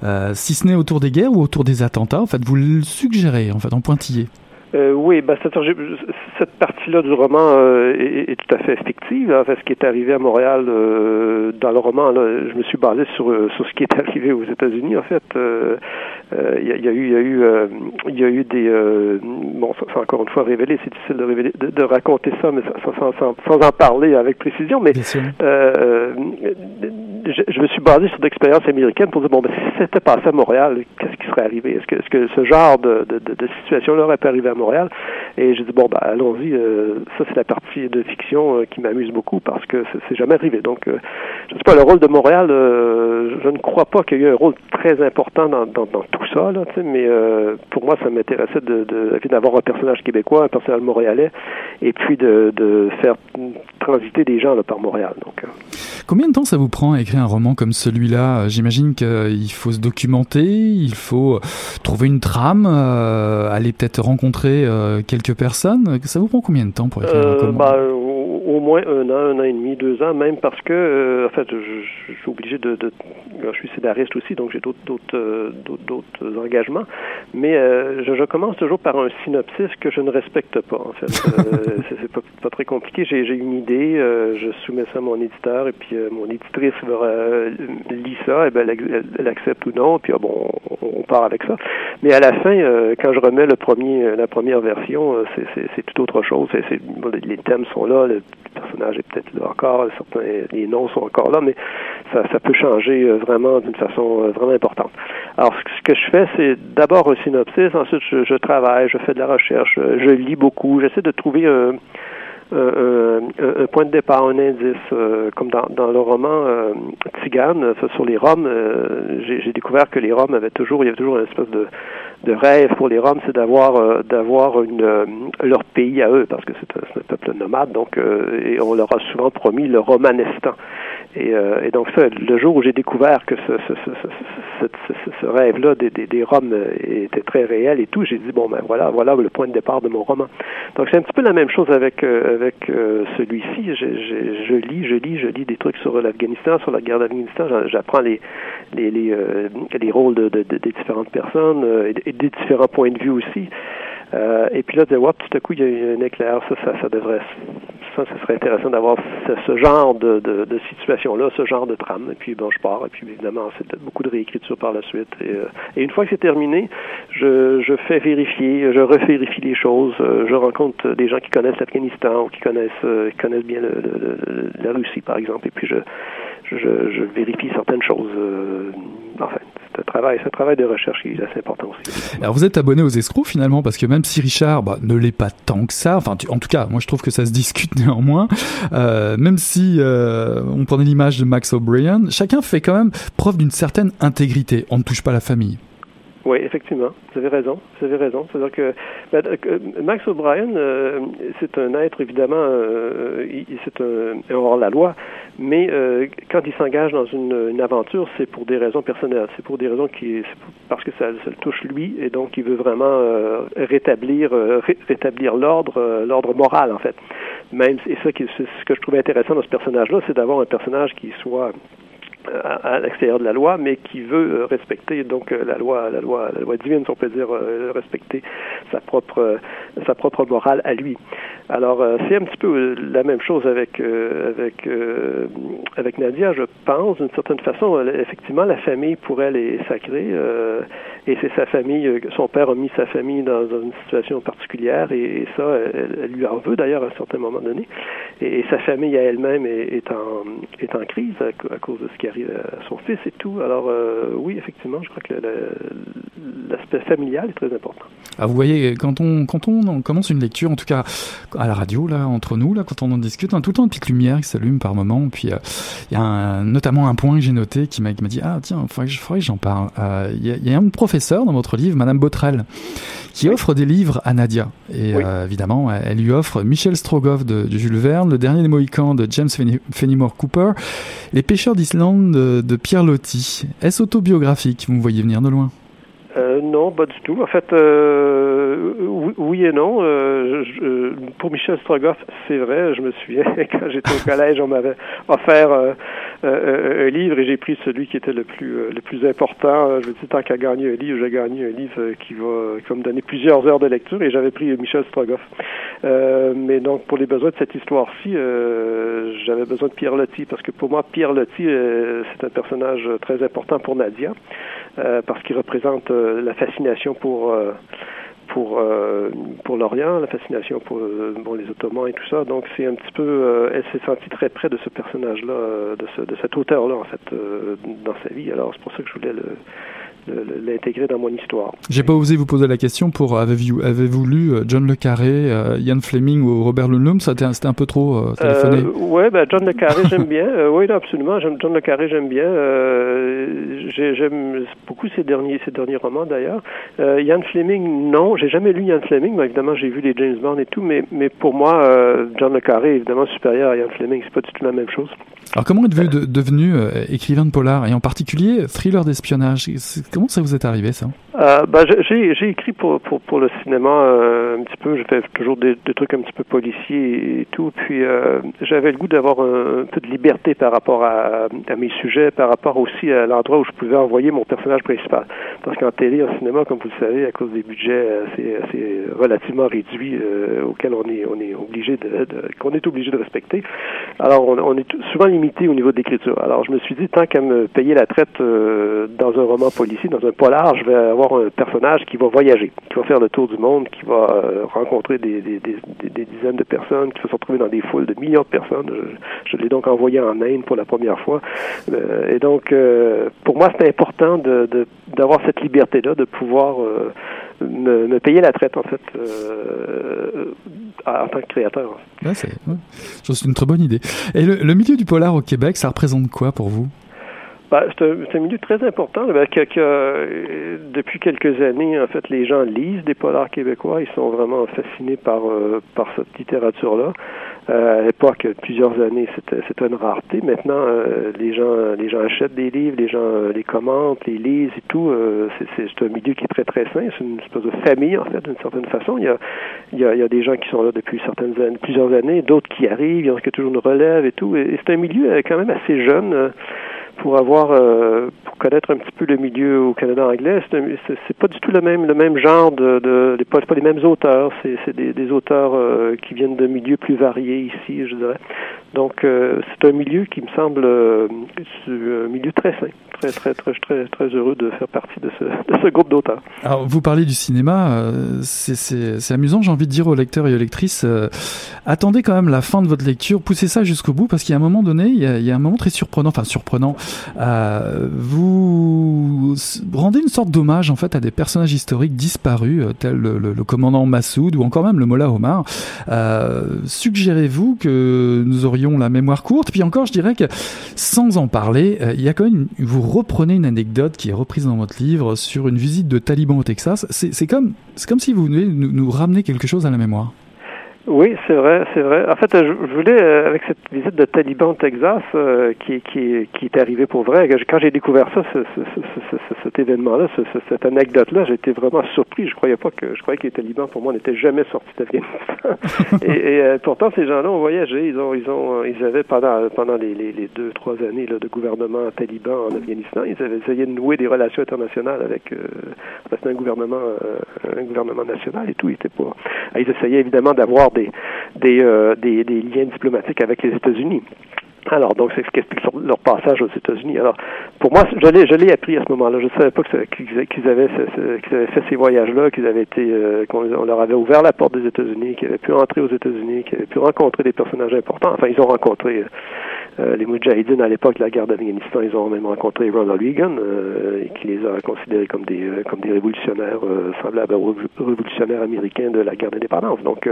euh, si ce n'est autour des guerres ou autour des attentats, en fait vous le suggérez en fait en pointillé. Euh, oui, ben, cette, cette partie-là du roman euh, est, est, tout à fait fictive. En fait, ce qui est arrivé à Montréal euh, dans le roman, là, je me suis basé sur, sur ce qui est arrivé aux États-Unis. En fait, il y, y, a eu, il y a eu, il y a eu des, bon, c'est encore une fois révélé, c'est difficile de révéler, de, de, raconter ça, mais sans, sans, sans, sans, en parler avec précision. Mais je, je, me suis basé sur l'expérience américaine pour dire bon, ben, si c'était passé à Montréal, qu'est-ce arrivé Est-ce que, est-ce que ce genre de, de, situation-là aurait pu arriver à Montréal? Et j'ai dit, bon, bah, allons-y. Euh, ça, c'est la partie de fiction euh, qui m'amuse beaucoup parce que c'est jamais arrivé. Donc, euh, je sais pas, le rôle de Montréal, je ne crois pas qu'il y ait eu un rôle très important dans, dans, tout ça, là, mais pour moi, ça m'intéressait de, d'avoir un personnage québécois, un personnage montréalais, et puis de, de faire transiter des gens là, par Montréal. Combien de temps ça vous prend à écrire un roman comme celui-là? J'imagine qu'il faut se documenter, il faut trouver une trame, aller peut-être rencontrer euh, quelques personnes. Ça vous prend combien de temps pour écrire euh, un bah, au, moins un an, un an et demi, deux ans, même parce que, euh, en fait, je, je, suis obligé de, de, Je suis scénariste aussi, donc j'ai d'autres d'autres d'autres engagements. Mais euh, je, je, commence toujours par un synopsis que je ne respecte pas, en fait. c'est pas, pas, très compliqué. J'ai une idée, je soumets ça à mon éditeur, et puis mon éditrice lit ça, et ben, elle, elle, accepte ou non, puis ah, bon, on, on, part avec ça. Mais à la fin, quand je remets le premier, la première version, euh, c'est tout autre chose. C est, bon, les thèmes sont là, le personnage est peut-être là encore, certains les noms sont encore là, mais ça, peut changer euh, vraiment d'une façon euh, vraiment importante. Alors, ce que je fais, c'est d'abord un synopsis, ensuite je, je, travaille, je fais de la recherche, je lis beaucoup, j'essaie de trouver un euh, un, un, point de départ, un indice, euh, comme dans, dans, le roman euh, Tzigane, sur les Roms, j'ai découvert que les Roms avaient toujours, il y avait toujours une espèce de, de rêve pour les Roms, c'est d'avoir d'avoir leur pays à eux, parce que c'est un, un, peuple nomade, donc et on leur a souvent promis le Romanestan. Et, euh, et, donc ça, le jour où j'ai découvert que ce, ce, ce, ce rêve-là des, des, des, Roms était très réel et tout, j'ai dit bon ben voilà, voilà le point de départ de mon roman. Donc c'est un petit peu la même chose avec euh, avec euh, celui-ci. Je, je, je, lis, je lis, je lis des trucs sur l'Afghanistan, sur la guerre d'Afghanistan. J'apprends les les les, euh, les rôles de, de, de, des différentes personnes euh, et, des différents points de vue aussi. Euh, et puis là, de voir tout à coup, il y a un éclair. Ça, ça, ça devrait, ça, ça serait intéressant d'avoir ce, genre de, de, de situation-là, ce genre de trame. Et puis, bon, je pars. Et puis, évidemment, c'est beaucoup de réécriture par la suite. Et, euh, et une fois que c'est terminé, je, je fais vérifier, je revérifie les choses. Euh, je rencontre des gens qui connaissent l'Afghanistan ou qui connaissent, euh, qui connaissent bien le, le, la Russie, par exemple. Et puis, je, je, je vérifie certaines choses. Enfin, un travail, un travail de recherche est assez important aussi. Alors vous êtes abonné aux escrocs finalement parce que même si Richard bah, ne l'est pas tant que ça, enfin en tout cas moi je trouve que ça se discute néanmoins, euh, même si euh, on prenait l'image de Max O'Brien, chacun fait quand même preuve d'une certaine intégrité. On ne touche pas la famille. Oui, effectivement, vous avez raison. Vous avez raison. C'est-à-dire que ben, Max O'Brien, euh, c'est un être évidemment, euh, c'est un, un hors-la-loi, mais euh, quand il s'engage dans une, aventure, c'est pour des raisons personnelles. C'est pour des raisons qui, parce que ça, le touche lui, et donc il veut vraiment euh, rétablir, euh, ré, rétablir l'ordre, euh, moral en fait. Et ça, ce que je trouvais intéressant dans ce personnage-là, c'est d'avoir un personnage qui soit à, l'extérieur de la loi, mais qui veut respecter donc la loi, la loi, la loi divine, si on peut dire, respecter sa propre, sa propre morale à lui. Alors, c'est un petit peu la même chose avec avec avec Nadia, je pense, d'une certaine façon. Effectivement, la famille pour elle est sacrée et c'est sa famille, euh, son père a mis sa famille dans, une situation particulière et, ça, elle, lui en veut d'ailleurs à un certain moment donné. Et, sa famille à elle-même est, en, est en crise à, cause de ce qui arrive à son fils et tout. Alors euh, oui, effectivement, je crois que l'aspect familial est très important. Ah, vous voyez, quand on, quand on commence une lecture, en tout cas à la radio, là, entre nous, là, quand on en discute, a tout le temps une petite lumière qui s'allume par moment. Puis euh, il y a notamment un point que j'ai noté qui m'a dit Ah, tiens, il faudrait, que j'en parle. Il y, y, a un professeur dans votre livre, Madame Botrel, qui offre des livres à Nadia. Et euh, évidemment, elle lui offre Michel Strogoff de, Jules Verne, Le Dernier des Mohicans de James Fenimore Cooper, Les Pêcheurs d'Islande de, Pierre Loti. Est-ce autobiographique? Vous me voyez venir de loin euh, non, pas du tout. En fait, euh, oui, et non. pour Michel Strogoff, c'est vrai. Je me souviens quand j'étais au collège, on m'avait offert euh, euh, un livre et j'ai pris celui qui était le plus euh, le plus important. Je me dis tant qu'à gagner un livre, j'ai gagné un livre qui va qui va me donner plusieurs heures de lecture et j'avais pris Michel Strogoff. mais donc pour les besoins de cette histoire-ci, j'avais besoin de Pierre Loti parce que pour moi Pierre Loti c'est un personnage très important pour Nadia parce qu'il représente la fascination pour pour euh, pour l'Orient, la fascination pour euh, les Ottomans et tout ça. Donc c'est un petit peu, euh, elle s'est sentie très près de ce personnage-là, de, ce, de cet auteur-là en fait dans sa vie. Alors c'est pour ça que je voulais le l'intégrer dans mon histoire. J'ai pas osé vous poser la question pour avez-vous avez lu euh, John le Carré, euh, Ian Fleming ou Robert Ludlum C'était un peu trop euh, téléphoné. ouais, ben John le Carré j'aime bien. oui, absolument. John le Carré j'aime bien. j'aime beaucoup ses derniers ses derniers romans d'ailleurs. Ian Fleming non, j'ai jamais lu Ian Fleming. Mais évidemment j'ai vu les James Bond et tout, mais mais pour moi John le Carré est évidemment supérieur à Ian Fleming. C'est pas du tout la même chose. Alors comment êtes-vous devenu écrivain de polar et en particulier thriller d'espionnage? Comment ça vous est arrivé ça? Euh, ben, j'ai, écrit pour, pour, pour le cinéma euh, un petit peu. Je fais toujours des, des, trucs un petit peu policiers et tout. Puis euh, j'avais le goût d'avoir un, peu de liberté par rapport à, à, mes sujets, par rapport aussi à l'endroit où je pouvais envoyer mon personnage principal. Parce qu'en télé, en cinéma, comme vous le savez, à cause des budgets assez, relativement réduits auxquels on est on est obligé de, de, qu'on est obligé de respecter. Alors on, on est souvent limité au niveau de l'écriture. Alors je me suis dit tant qu'à me payer la traite dans un roman policier, dans un polar, je vais avoir un personnage qui va voyager, qui va faire le tour du monde, qui va euh, rencontrer des, dizaines de personnes, qui va se retrouver dans des foules de millions de personnes. Je, l'ai donc envoyé en Inde pour la première fois. Euh, et donc, euh, pour moi, c'est important d'avoir cette liberté-là, de pouvoir me, payer la traite, en fait, en tant que créateur. c'est, c'est une très bonne idée. Et le milieu du polar au Québec, ça représente quoi pour vous? Bah, c'est un, milieu très important. que, euh, depuis quelques années, en fait, les gens lisent des polars québécois. Ils sont vraiment fascinés par euh, par cette littérature-là. Euh, à l'époque, plusieurs années, c'était une rareté. Maintenant, les gens les gens achètent des livres, les gens les commentent, les lisent et tout. c'est un milieu qui est très très sain. C'est une espèce de famille en fait, d'une certaine façon. Il y a il y a, il y a des gens qui sont là depuis certaines années, plusieurs années, d'autres qui arrivent. Il y en a toujours une relève et tout. Et, c'est un milieu quand même assez jeune pour avoir euh, pour connaître un petit peu le milieu au Canada anglais, c'est pas du tout le même le même genre de, de, pas, pas les mêmes auteurs, c'est des, auteurs euh, qui viennent de milieux plus variés ici, je dirais. Donc euh, c'est un milieu qui me semble un milieu très sain très, très, très, très, très heureux de faire partie de ce, de groupe d'auteurs. Alors, vous parlez du cinéma, c'est amusant, j'ai envie de dire aux lecteurs et aux lectrices, attendez quand même la fin de votre lecture, poussez ça jusqu'au bout, parce qu'il y a un moment donné, il y a, il y a un moment très surprenant, enfin surprenant, vous rendez une sorte d'hommage en fait à des personnages historiques disparus, euh, tels le, commandant Massoud ou encore même le Mollah Omar. Suggérez-vous que nous aurions la mémoire courte? Puis encore, je dirais que sans en parler, il y a quand même, vous reprenez une anecdote qui est reprise dans votre livre sur une visite de talibans au Texas. C'est comme, comme si vous venez nous, nous ramener quelque chose à la mémoire. Oui, c'est vrai, c'est vrai. En fait, je, voulais, euh, avec cette visite de Taliban au Texas, euh, qui, qui, qui est arrivée pour vrai, quand j'ai découvert ça, ce, ce, ce, cet événement-là, cette anecdote-là, j'étais vraiment surpris. Je croyais pas que, je croyais que les talibans, pour moi, n'étaient jamais sortis d'Afghanistan. et, et euh, pourtant, ces gens-là ont voyagé. Ils ont, ils ont, ils avaient pendant pendant les, les, les deux, trois années là, de gouvernement taliban en Afghanistan, ils avaient essayé de nouer des relations internationales avec, euh, c'était un gouvernement, un gouvernement national et tout. Ils étaient pas. Ils essayaient évidemment d'avoir euh, des, liens diplomatiques avec les États-Unis. Alors, donc, c'est ce qui explique leur passage aux États-Unis. Alors, pour moi, je l'ai, appris à ce moment-là. Je ne savais pas qu'ils, avaient, fait ces voyages-là, qu'ils avaient été, euh, qu'on leur avait ouvert la porte des États-Unis, qu'ils avaient pu entrer aux États-Unis, qu'ils avaient pu rencontrer des personnages importants. Enfin, ils ont rencontré euh, les Mujahideen à l'époque de la guerre d'Afghanistan. Ils ont même rencontré Ronald Reagan, euh, qui les a considérés comme des, comme des révolutionnaires semblables aux révolutionnaires américains de la guerre d'indépendance. Donc,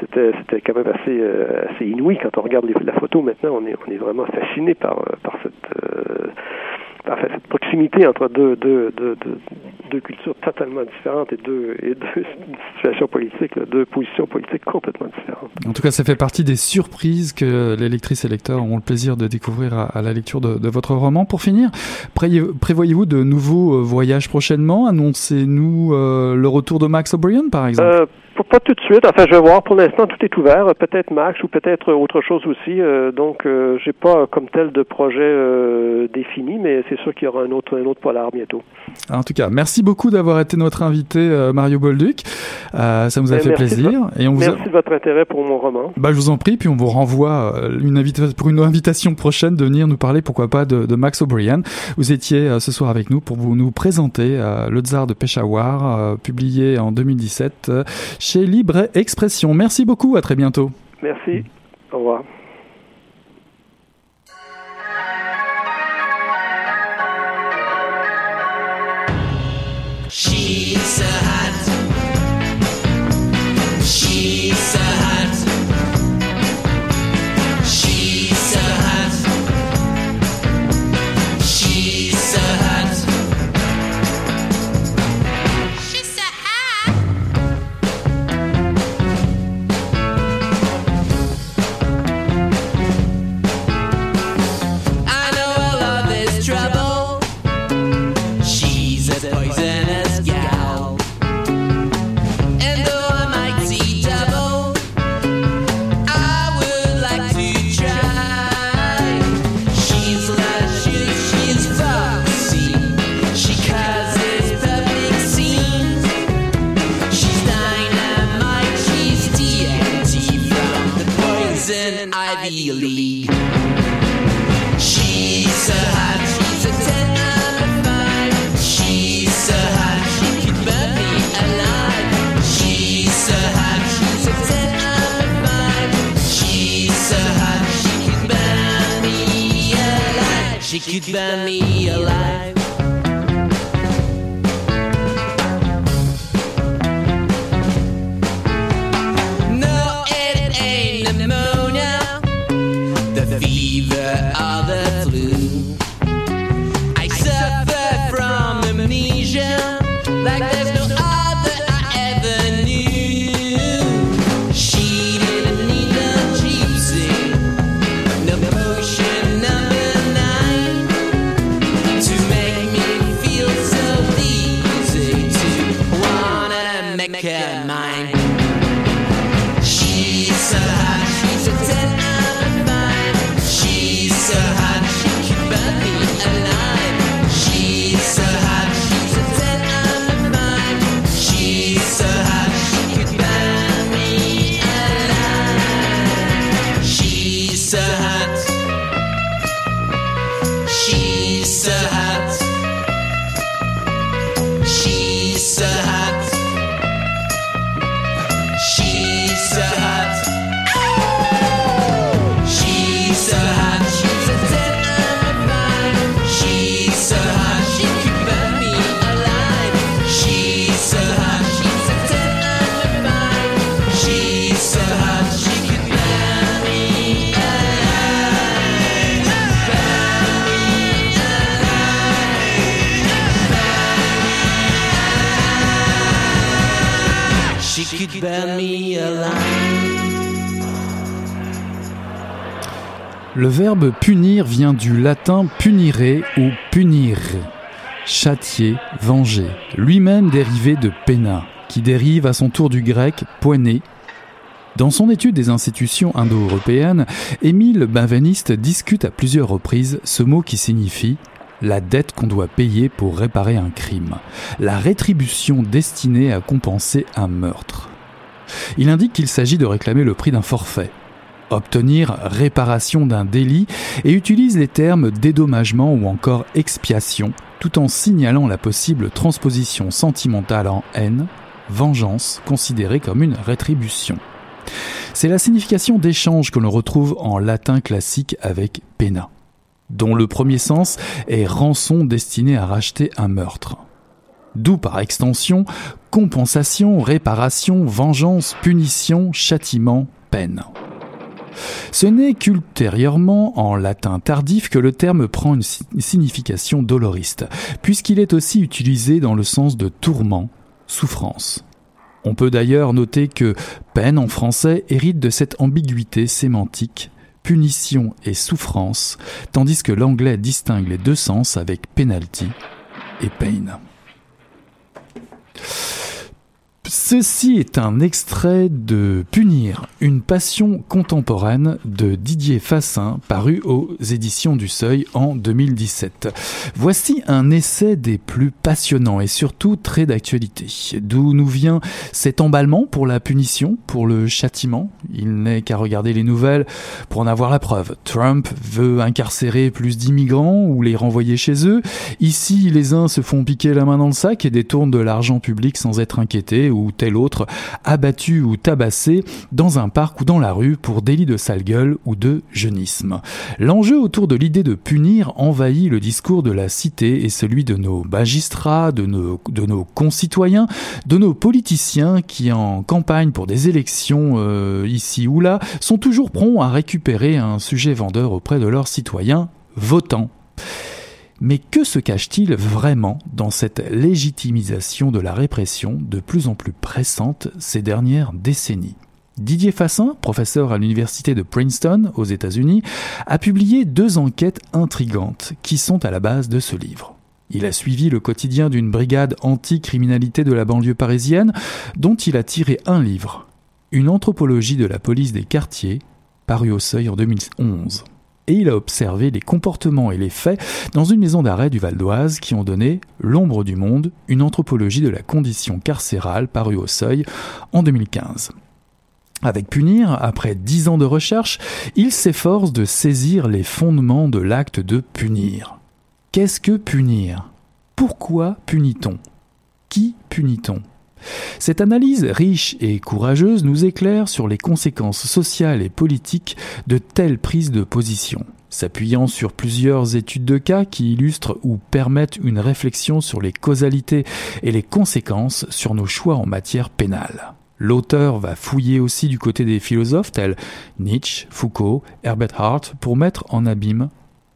c'était, c'était quand même assez, assez inouï quand on regarde la photo. Maintenant, on est on est vraiment fasciné par, euh, par cette, euh, cette proximité entre deux, deux, deux, deux, cultures totalement différentes et deux, et deux situations politiques, deux positions politiques complètement différentes. En tout cas, ça fait partie des surprises que les lectrices et lecteurs ont le plaisir de découvrir à, la lecture de, votre roman. Pour finir, prévoyez-vous de nouveaux euh, voyages prochainement? Annoncez-nous le retour de Max O'Brien, par exemple? Pas tout de suite. Enfin, je vais voir. Pour l'instant, tout est ouvert. Peut-être Max ou peut-être autre chose aussi. Euh, donc, euh, j'ai pas comme tel de projet euh, défini, mais c'est sûr qu'il y aura un autre, un autre polar bientôt. En tout cas, merci beaucoup d'avoir été notre invité, Mario Bolduc. ça nous a ben, fait plaisir. et on merci de votre intérêt pour mon roman. Bah, je vous en prie. Puis on vous renvoie une invitation pour une invitation prochaine de venir nous parler, pourquoi pas, de, de Max O'Brien. Vous étiez ce soir avec nous pour vous nous présenter Le Tsar de Peshawar, publié en 2017 chez Libre Expression. Merci beaucoup, à très bientôt. Merci, au revoir. keeps keep me alive. Latin punire ou punire, châtier, venger, lui-même dérivé de pena, qui dérive à son tour du grec poigner. Dans son étude des institutions indo-européennes, Émile Benveniste discute à plusieurs reprises ce mot qui signifie la dette qu'on doit payer pour réparer un crime, la rétribution destinée à compenser un meurtre. Il indique qu'il s'agit de réclamer le prix d'un forfait, obtenir réparation d'un délit et utilise les termes dédommagement ou encore expiation tout en signalant la possible transposition sentimentale en haine, vengeance considérée comme une rétribution. C'est la signification d'échange que l'on retrouve en latin classique avec pena, dont le premier sens est rançon destiné à racheter un meurtre. D'où par extension compensation, réparation, vengeance, punition, châtiment, peine. Ce n'est qu'ultérieurement, en latin tardif, que le terme prend une signification doloriste, puisqu'il est aussi utilisé dans le sens de tourment, souffrance. On peut d'ailleurs noter que peine en français hérite de cette ambiguïté sémantique, punition et souffrance, tandis que l'anglais distingue les deux sens avec penalty et pain. Ceci est un extrait de Punir, une passion contemporaine de Didier Fassin, paru aux éditions du Seuil en 2017. Voici un essai des plus passionnants et surtout très d'actualité. D'où nous vient cet emballement pour la punition, pour le châtiment? Il n'est qu'à regarder les nouvelles pour en avoir la preuve. Trump veut incarcérer plus d'immigrants ou les renvoyer chez eux. Ici, les uns se font piquer la main dans le sac et détournent de l'argent public sans être inquiétés ou tel autre abattu ou tabassé dans un parc ou dans la rue pour délit de sale gueule ou de jeunisme. L'enjeu autour de l'idée de punir envahit le discours de la cité et celui de nos magistrats, de nos, concitoyens, de nos politiciens qui en campagne pour des élections euh, ici ou là sont toujours prompts à récupérer un sujet vendeur auprès de leurs citoyens votants. Mais que se cache-t-il vraiment dans cette légitimisation de la répression de plus en plus pressante ces dernières décennies? Didier Fassin, professeur à l'université de Princeton aux États-Unis, a publié deux enquêtes intrigantes qui sont à la base de ce livre. Il a suivi le quotidien d'une brigade anti-criminalité de la banlieue parisienne dont il a tiré un livre, Une anthropologie de la police des quartiers, paru au seuil en 2011 et il a observé les comportements et les faits dans une maison d'arrêt du Val d'Oise qui ont donné L'ombre du monde, une anthropologie de la condition carcérale parue au seuil en 2015. Avec Punir, après dix ans de recherche, il s'efforce de saisir les fondements de l'acte de punir. Qu'est-ce que punir? Pourquoi punit-on? Qui punit-on? Cette analyse riche et courageuse nous éclaire sur les conséquences sociales et politiques de telles prises de position, s'appuyant sur plusieurs études de cas qui illustrent ou permettent une réflexion sur les causalités et les conséquences sur nos choix en matière pénale. L'auteur va fouiller aussi du côté des philosophes tels Nietzsche, Foucault, Herbert Hart pour mettre en abîme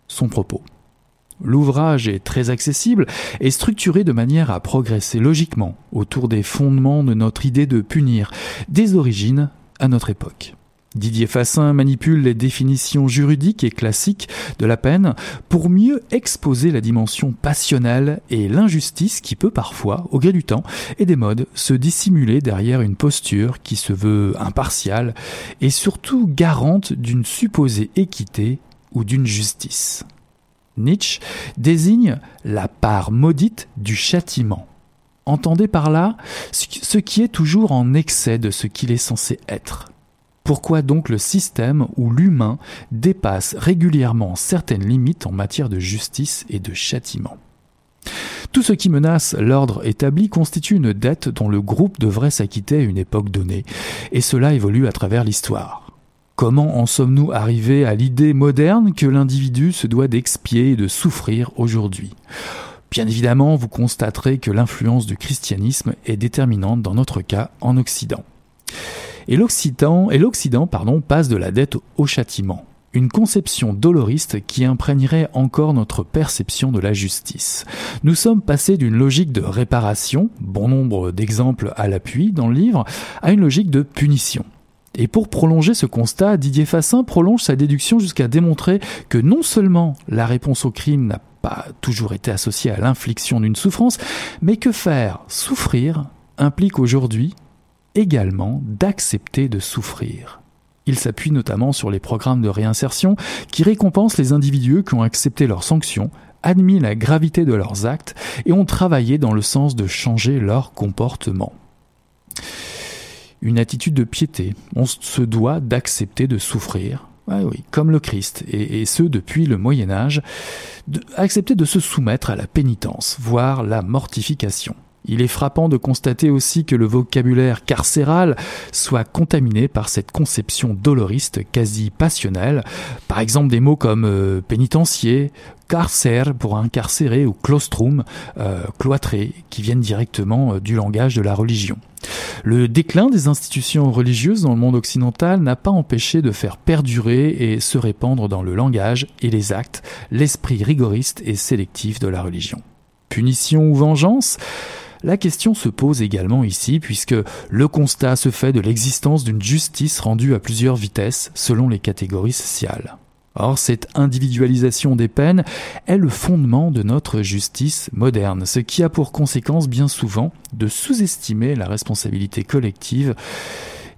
son propos. L'ouvrage est très accessible et structuré de manière à progresser logiquement autour des fondements de notre idée de punir, des origines à notre époque. Didier Fassin manipule les définitions juridiques et classiques de la peine pour mieux exposer la dimension passionnelle et l'injustice qui peut parfois, au gré du temps et des modes, se dissimuler derrière une posture qui se veut impartiale et surtout garante d'une supposée équité ou d'une justice. Nietzsche désigne la part maudite du châtiment. Entendez par là ce qui est toujours en excès de ce qu'il est censé être. Pourquoi donc le système ou l'humain dépasse régulièrement certaines limites en matière de justice et de châtiment? Tout ce qui menace l'ordre établi constitue une dette dont le groupe devrait s'acquitter à une époque donnée, et cela évolue à travers l'histoire. Comment en sommes-nous arrivés à l'idée moderne que l'individu se doit d'expier et de souffrir aujourd'hui? Bien évidemment, vous constaterez que l'influence du christianisme est déterminante dans notre cas en Occident. Et l'Occident, pardon, passe de la dette au châtiment, une conception doloriste qui imprégnerait encore notre perception de la justice. Nous sommes passés d'une logique de réparation, bon nombre d'exemples à l'appui dans le livre, à une logique de punition Et pour prolonger ce constat, Didier Fassin prolonge sa déduction jusqu'à démontrer que non seulement la réponse au crime n'a pas toujours été associée à l'infliction d'une souffrance, mais que faire souffrir implique aujourd'hui également d'accepter de souffrir. Il s'appuie notamment sur les programmes de réinsertion qui récompensent les individus qui ont accepté leurs sanctions, admis la gravité de leurs actes et ont travaillé dans le sens de changer leur comportement. Une attitude de piété, on se doit d'accepter de souffrir, comme le Christ, et, ce depuis le Moyen Âge, accepter de se soumettre à la pénitence, voire la mortification. Il est frappant de constater aussi que le vocabulaire carcéral soit contaminé par cette conception doloriste quasi passionnelle. Par exemple des mots comme euh, pénitencier, carcer pour incarcérer ou claustrum, euh, cloîtré, qui viennent directement euh, du langage de la religion. Le déclin des institutions religieuses dans le monde occidental n'a pas empêché de faire perdurer et se répandre dans le langage et les actes l'esprit rigoriste et sélectif de la religion. Punition ou vengeance? La question se pose également ici puisque le constat se fait de l'existence d'une justice rendue à plusieurs vitesses selon les catégories sociales. Or, cette individualisation des peines est le fondement de notre justice moderne, ce qui a pour conséquence bien souvent de sous-estimer la responsabilité collective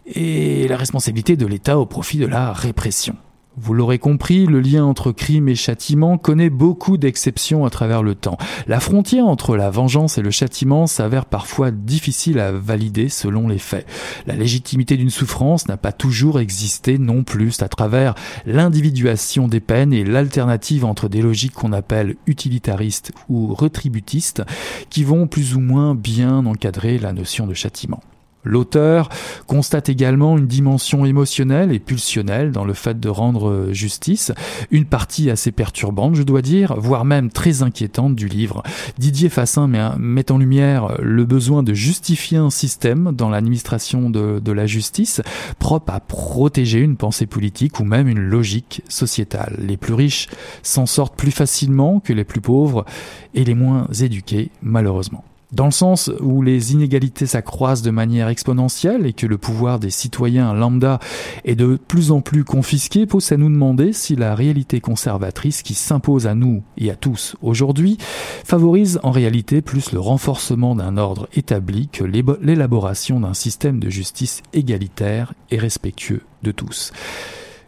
et la responsabilité de l'État au profit de la répression. Vous l'aurez compris, le lien entre crime et châtiment connaît beaucoup d'exceptions à travers le temps. La frontière entre la vengeance et le châtiment s'avère parfois difficile à valider selon les faits. La légitimité d'une souffrance n'a pas toujours existé non plus à travers l'individuation des peines et l'alternative entre des logiques qu'on appelle utilitaristes ou retributistes qui vont plus ou moins bien encadrer la notion de châtiment. L'auteur constate également une dimension émotionnelle et pulsionnelle dans le fait de rendre justice, une partie assez perturbante, je dois dire, voire même très inquiétante du livre. Didier Fassin met en lumière le besoin de justifier un système dans l'administration de, la justice propre à protéger une pensée politique ou même une logique sociétale. Les plus riches s'en sortent plus facilement que les plus pauvres et les moins éduqués, malheureusement. Dans le sens où les inégalités s'accroissent de manière exponentielle et que le pouvoir des citoyens lambda est de plus en plus confisqué, pose à nous demander si la réalité conservatrice qui s'impose à nous et à tous aujourd'hui favorise en réalité plus le renforcement d'un ordre établi que l'élaboration d'un système de justice égalitaire et respectueux de tous.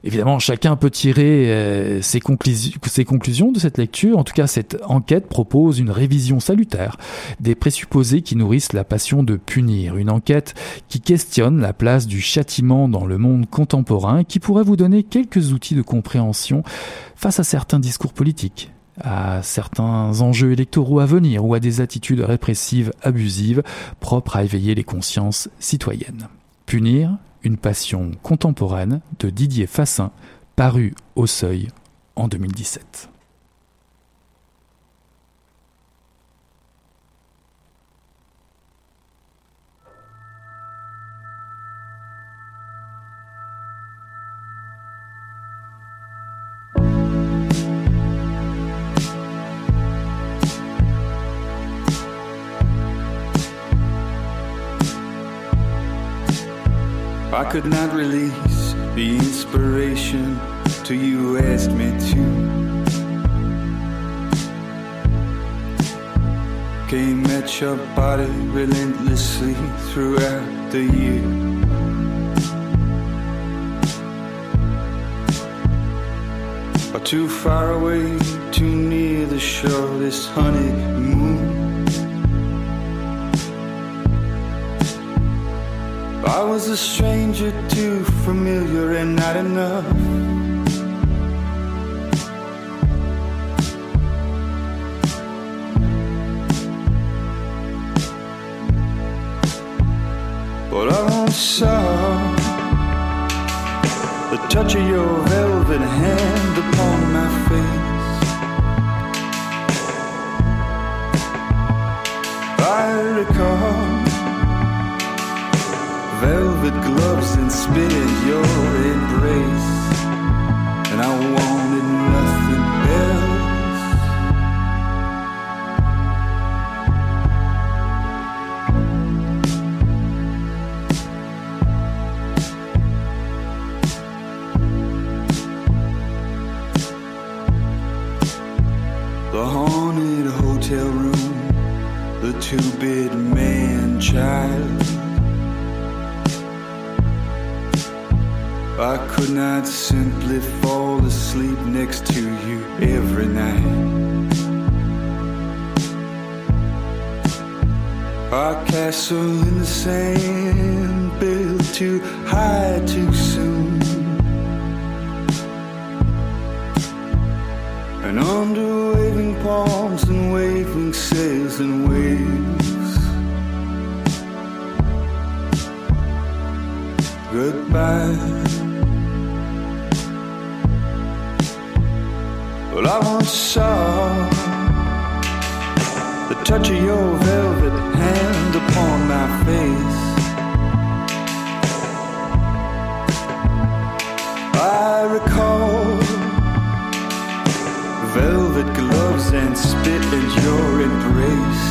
Évidemment, chacun peut tirer euh, ses, conclusions de cette lecture. En tout cas, cette enquête propose une révision salutaire des présupposés qui nourrissent la passion de punir. Une enquête qui questionne la place du châtiment dans le monde contemporain qui pourrait vous donner quelques outils de compréhension face à certains discours politiques à certains enjeux électoraux à venir ou à des attitudes répressives abusives propres à éveiller les consciences citoyennes. Punir, une passion contemporaine de Didier Fassin, paru au Seuil en 2017. I could not release the inspiration till you asked me to. Came at your body relentlessly throughout the year. Or too far away, too near the shore, this honeymoon. I was a stranger, too familiar and not enough. But I once saw the touch of your velvet hand upon my face. I recall gloves and spit in your embrace. And I wanted nothing not simply fall asleep next to you every night. Our castle in the sand built too high too soon. And under waving palms and waving sails and waves. Goodbye. Touch of your velvet hand upon my face. I recall velvet gloves and spit in your embrace.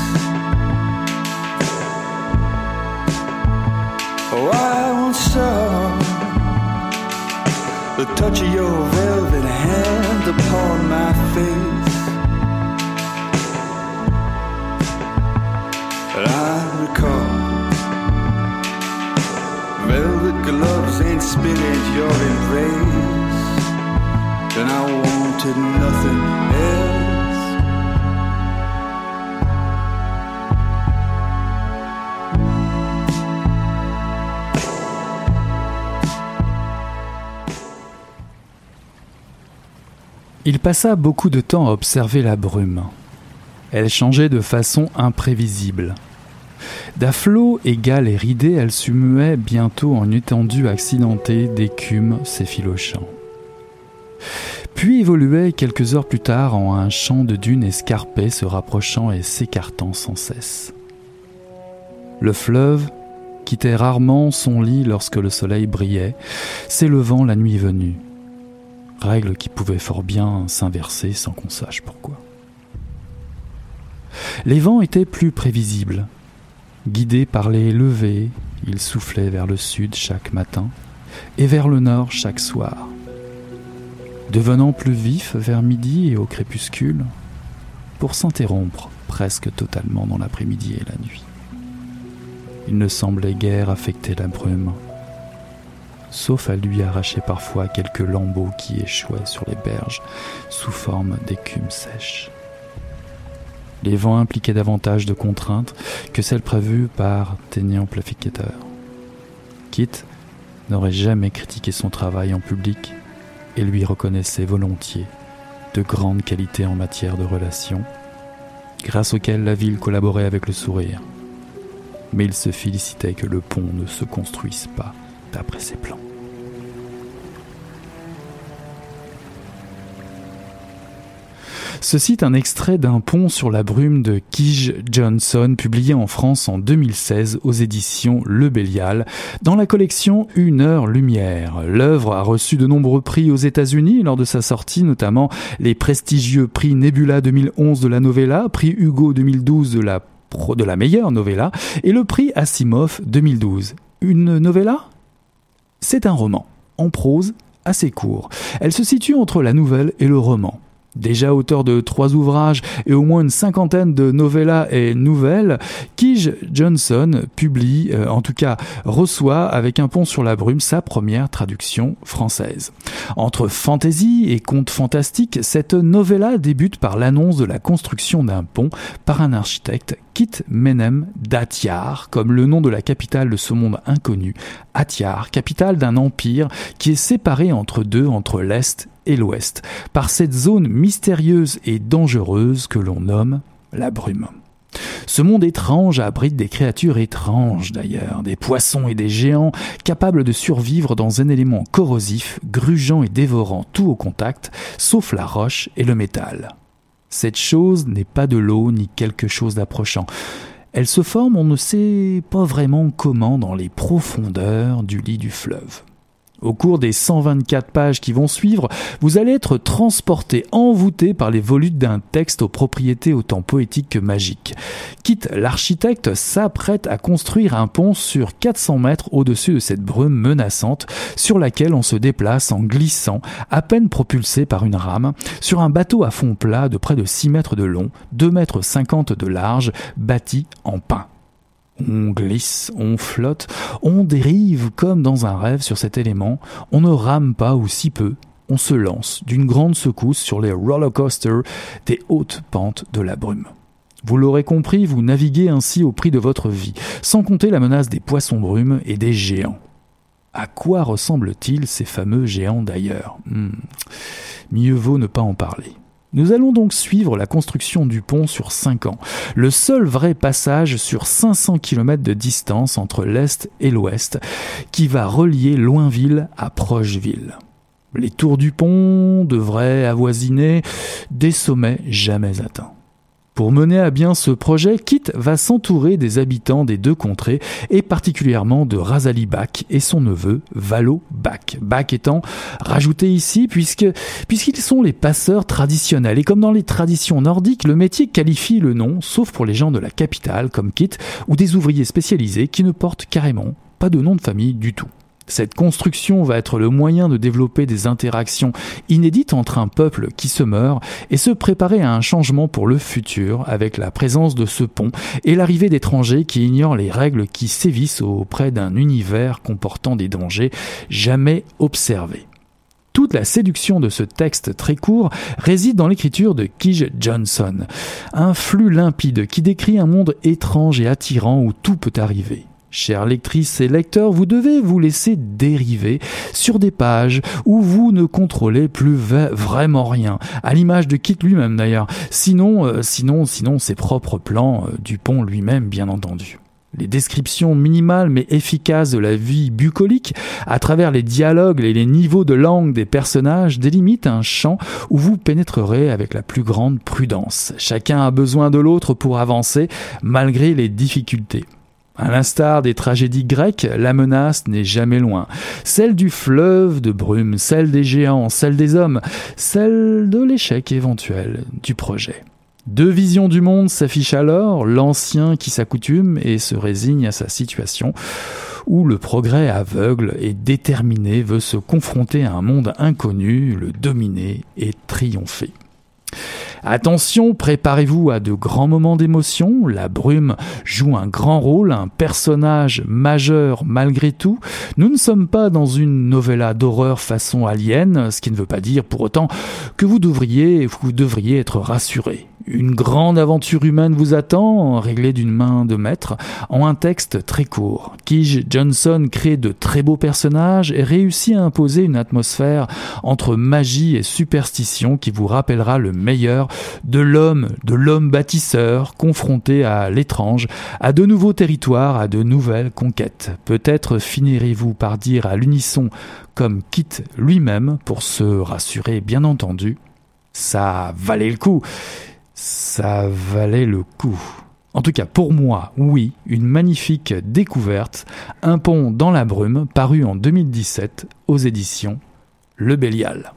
Oh, I once saw the touch of your Il passa beaucoup de temps à observer la brume. Elle changeait de façon imprévisible. D'afflot égal et ridé, elle se muait bientôt en étendue accidentée d'écume s'effilochant. Puis évoluait quelques heures plus tard en un champ de dunes escarpées se rapprochant et s'écartant sans cesse. Le fleuve quittait rarement son lit lorsque le soleil brillait, s'élevant la nuit venue. Règle qui pouvait fort bien s'inverser sans qu'on sache pourquoi. Les vents étaient plus prévisibles. Guidés par les levées, ils soufflaient vers le sud chaque matin et vers le nord chaque soir. Devenant plus vifs vers midi et au crépuscule, pour s'interrompre presque totalement dans l'après-midi et la nuit. Il ne semblait guère affecter la brume, sauf à lui arracher parfois quelques lambeaux qui échouaient sur les berges sous forme d'écume sèche. Les vents impliquaient davantage de contraintes que celles prévues par Ténian Planificateur. Kit n'aurait jamais critiqué son travail en public et lui reconnaissait volontiers de grandes qualités en matière de relations, grâce auxquelles la ville collaborait avec le sourire. Mais il se félicitait que le pont ne se construise pas d'après ses plans. Ceci est un extrait d'un pont sur la brume de Kij Johnson, publié en France en 2016 aux éditions Le Bélial, dans la collection Une heure lumière. L'œuvre a reçu de nombreux prix aux États-Unis lors de sa sortie, notamment les prestigieux prix Nebula 2011 de la novella, prix Hugo 2012 de la, de la meilleure novella, et le prix Asimov 2012. Une novella? C'est un roman, en prose, assez court. Elle se situe entre la nouvelle et le roman. Déjà auteur de trois ouvrages et au moins une cinquantaine de novellas et nouvelles, Kij Johnson publie, euh, en tout cas reçoit avec un pont sur la brume sa première traduction française. Entre fantaisie et conte fantastique, cette novella débute par l'annonce de la construction d'un pont par un architecte Kit Menem d'Atyar, comme le nom de la capitale de ce monde inconnu, Atyar, capitale d'un empire qui est séparé entre deux, entre l'Est et l'Ouest, par cette zone mystérieuse et dangereuse que l'on nomme la brume. Ce monde étrange abrite des créatures étranges d'ailleurs, des poissons et des géants capables de survivre dans un élément corrosif, grugeant et dévorant tout au contact, sauf la roche et le métal. Cette chose n'est pas de l'eau ni quelque chose d'approchant. Elle se forme, on ne sait pas vraiment comment, dans les profondeurs du lit du fleuve. Au cours des 124 pages qui vont suivre, vous allez être transporté, envoûté par les volutes d'un texte aux propriétés autant poétiques que magiques. Quitte l'architecte s'apprête à construire un pont sur 400 mètres au-dessus de cette brume menaçante sur laquelle on se déplace en glissant, à peine propulsé par une rame, sur un bateau à fond plat de près de 6 mètres de long, 2 mètres 50 de large, bâti en pin. On glisse, on flotte, on dérive comme dans un rêve sur cet élément, on ne rame pas ou si peu, on se lance d'une grande secousse sur les roller coasters des hautes pentes de la brume. Vous l'aurez compris, vous naviguez ainsi au prix de votre vie, sans compter la menace des poissons brumes et des géants. À quoi ressemblent-ils ces fameux géants d'ailleurs? Hmm. Mieux vaut ne pas en parler. Nous allons donc suivre la construction du pont sur 5 ans, le seul vrai passage sur 500 km de distance entre l'Est et l'Ouest, qui va relier Loinville à Procheville. Les tours du pont devraient avoisiner des sommets jamais atteints. Pour mener à bien ce projet, Kit va s'entourer des habitants des deux contrées et particulièrement de Razali Bach et son neveu Valo Bach. Bach étant rajouté ici puisqu'ils sont les passeurs traditionnels et comme dans les traditions nordiques, le métier qualifie le nom, sauf pour les gens de la capitale comme Kit ou des ouvriers spécialisés qui ne portent carrément pas de nom de famille du tout. Cette construction va être le moyen de développer des interactions inédites entre un peuple qui se meurt et se préparer à un changement pour le futur avec la présence de ce pont et l'arrivée d'étrangers qui ignorent les règles qui sévissent auprès d'un univers comportant des dangers jamais observés. Toute la séduction de ce texte très court réside dans l'écriture de Kij Johnson, un flux limpide qui décrit un monde étrange et attirant où tout peut arriver. Chères lectrices et lecteurs, vous devez vous laisser dériver sur des pages où vous ne contrôlez plus vraiment rien, à l'image de Kit lui-même d'ailleurs, sinon, euh, sinon, sinon ses propres plans euh, du pont lui-même bien entendu. Les descriptions minimales mais efficaces de la vie bucolique, à travers les dialogues et les niveaux de langue des personnages, délimitent un champ où vous pénétrerez avec la plus grande prudence. Chacun a besoin de l'autre pour avancer, malgré les difficultés. À l'instar des tragédies grecques, la menace n'est jamais loin. Celle du fleuve de brume, celle des géants, celle des hommes, celle de l'échec éventuel du projet. Deux visions du monde s'affichent alors, l'ancien qui s'accoutume et se résigne à sa situation, où le progrès aveugle et déterminé veut se confronter à un monde inconnu, le dominer et triompher. Attention, préparez-vous à de grands moments d'émotion. La brume joue un grand rôle, un personnage majeur malgré tout. Nous ne sommes pas dans une novella d'horreur façon alien, ce qui ne veut pas dire pour autant que vous devriez, vous devriez être rassuré. Une grande aventure humaine vous attend, réglée d'une main de maître, en un texte très court. Kij Johnson crée de très beaux personnages et réussit à imposer une atmosphère entre magie et superstition qui vous rappellera le meilleur de l'homme, de l'homme bâtisseur, confronté à l'étrange, à de nouveaux territoires, à de nouvelles conquêtes. Peut-être finirez-vous par dire à l'unisson, comme Kit lui-même, pour se rassurer bien entendu, ça valait le coup ça valait le coup. En tout cas, pour moi, oui, une magnifique découverte, Un pont dans la brume, paru en 2017 aux éditions Le Bélial.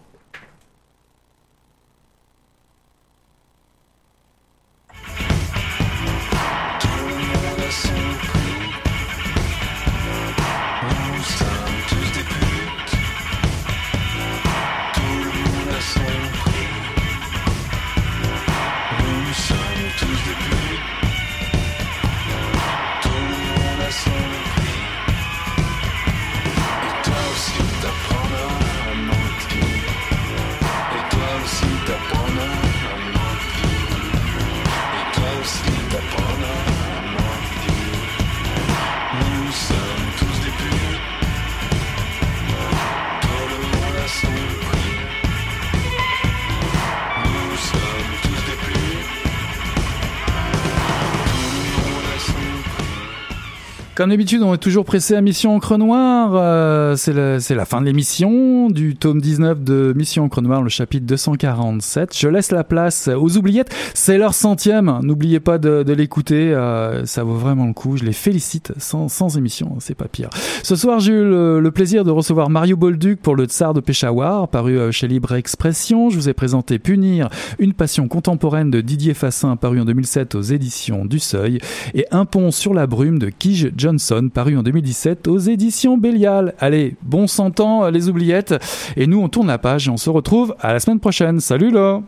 Comme d'habitude, on est toujours pressé à Mission Encre Noire. Euh, c'est la fin de l'émission du tome 19 de Mission Encre Noire, le chapitre 247. Je laisse la place aux oubliettes. C'est leur centième. N'oubliez pas de, l'écouter. Euh, ça vaut vraiment le coup. Je les félicite. Sans, sans émission, c'est pas pire. Ce soir, j'ai eu le, plaisir de recevoir Mario Bolduc pour le Tsar de Peshawar, paru euh, chez Libre Expression. Je vous ai présenté Punir, une passion contemporaine de Didier Fassin, paru en 2007 aux éditions du Seuil, et Un pont sur la brume de Kij Paru en 2017 aux éditions Bélial. Allez, bon ans les oubliettes. Et nous, on tourne la page et on se retrouve à la semaine prochaine. Salut là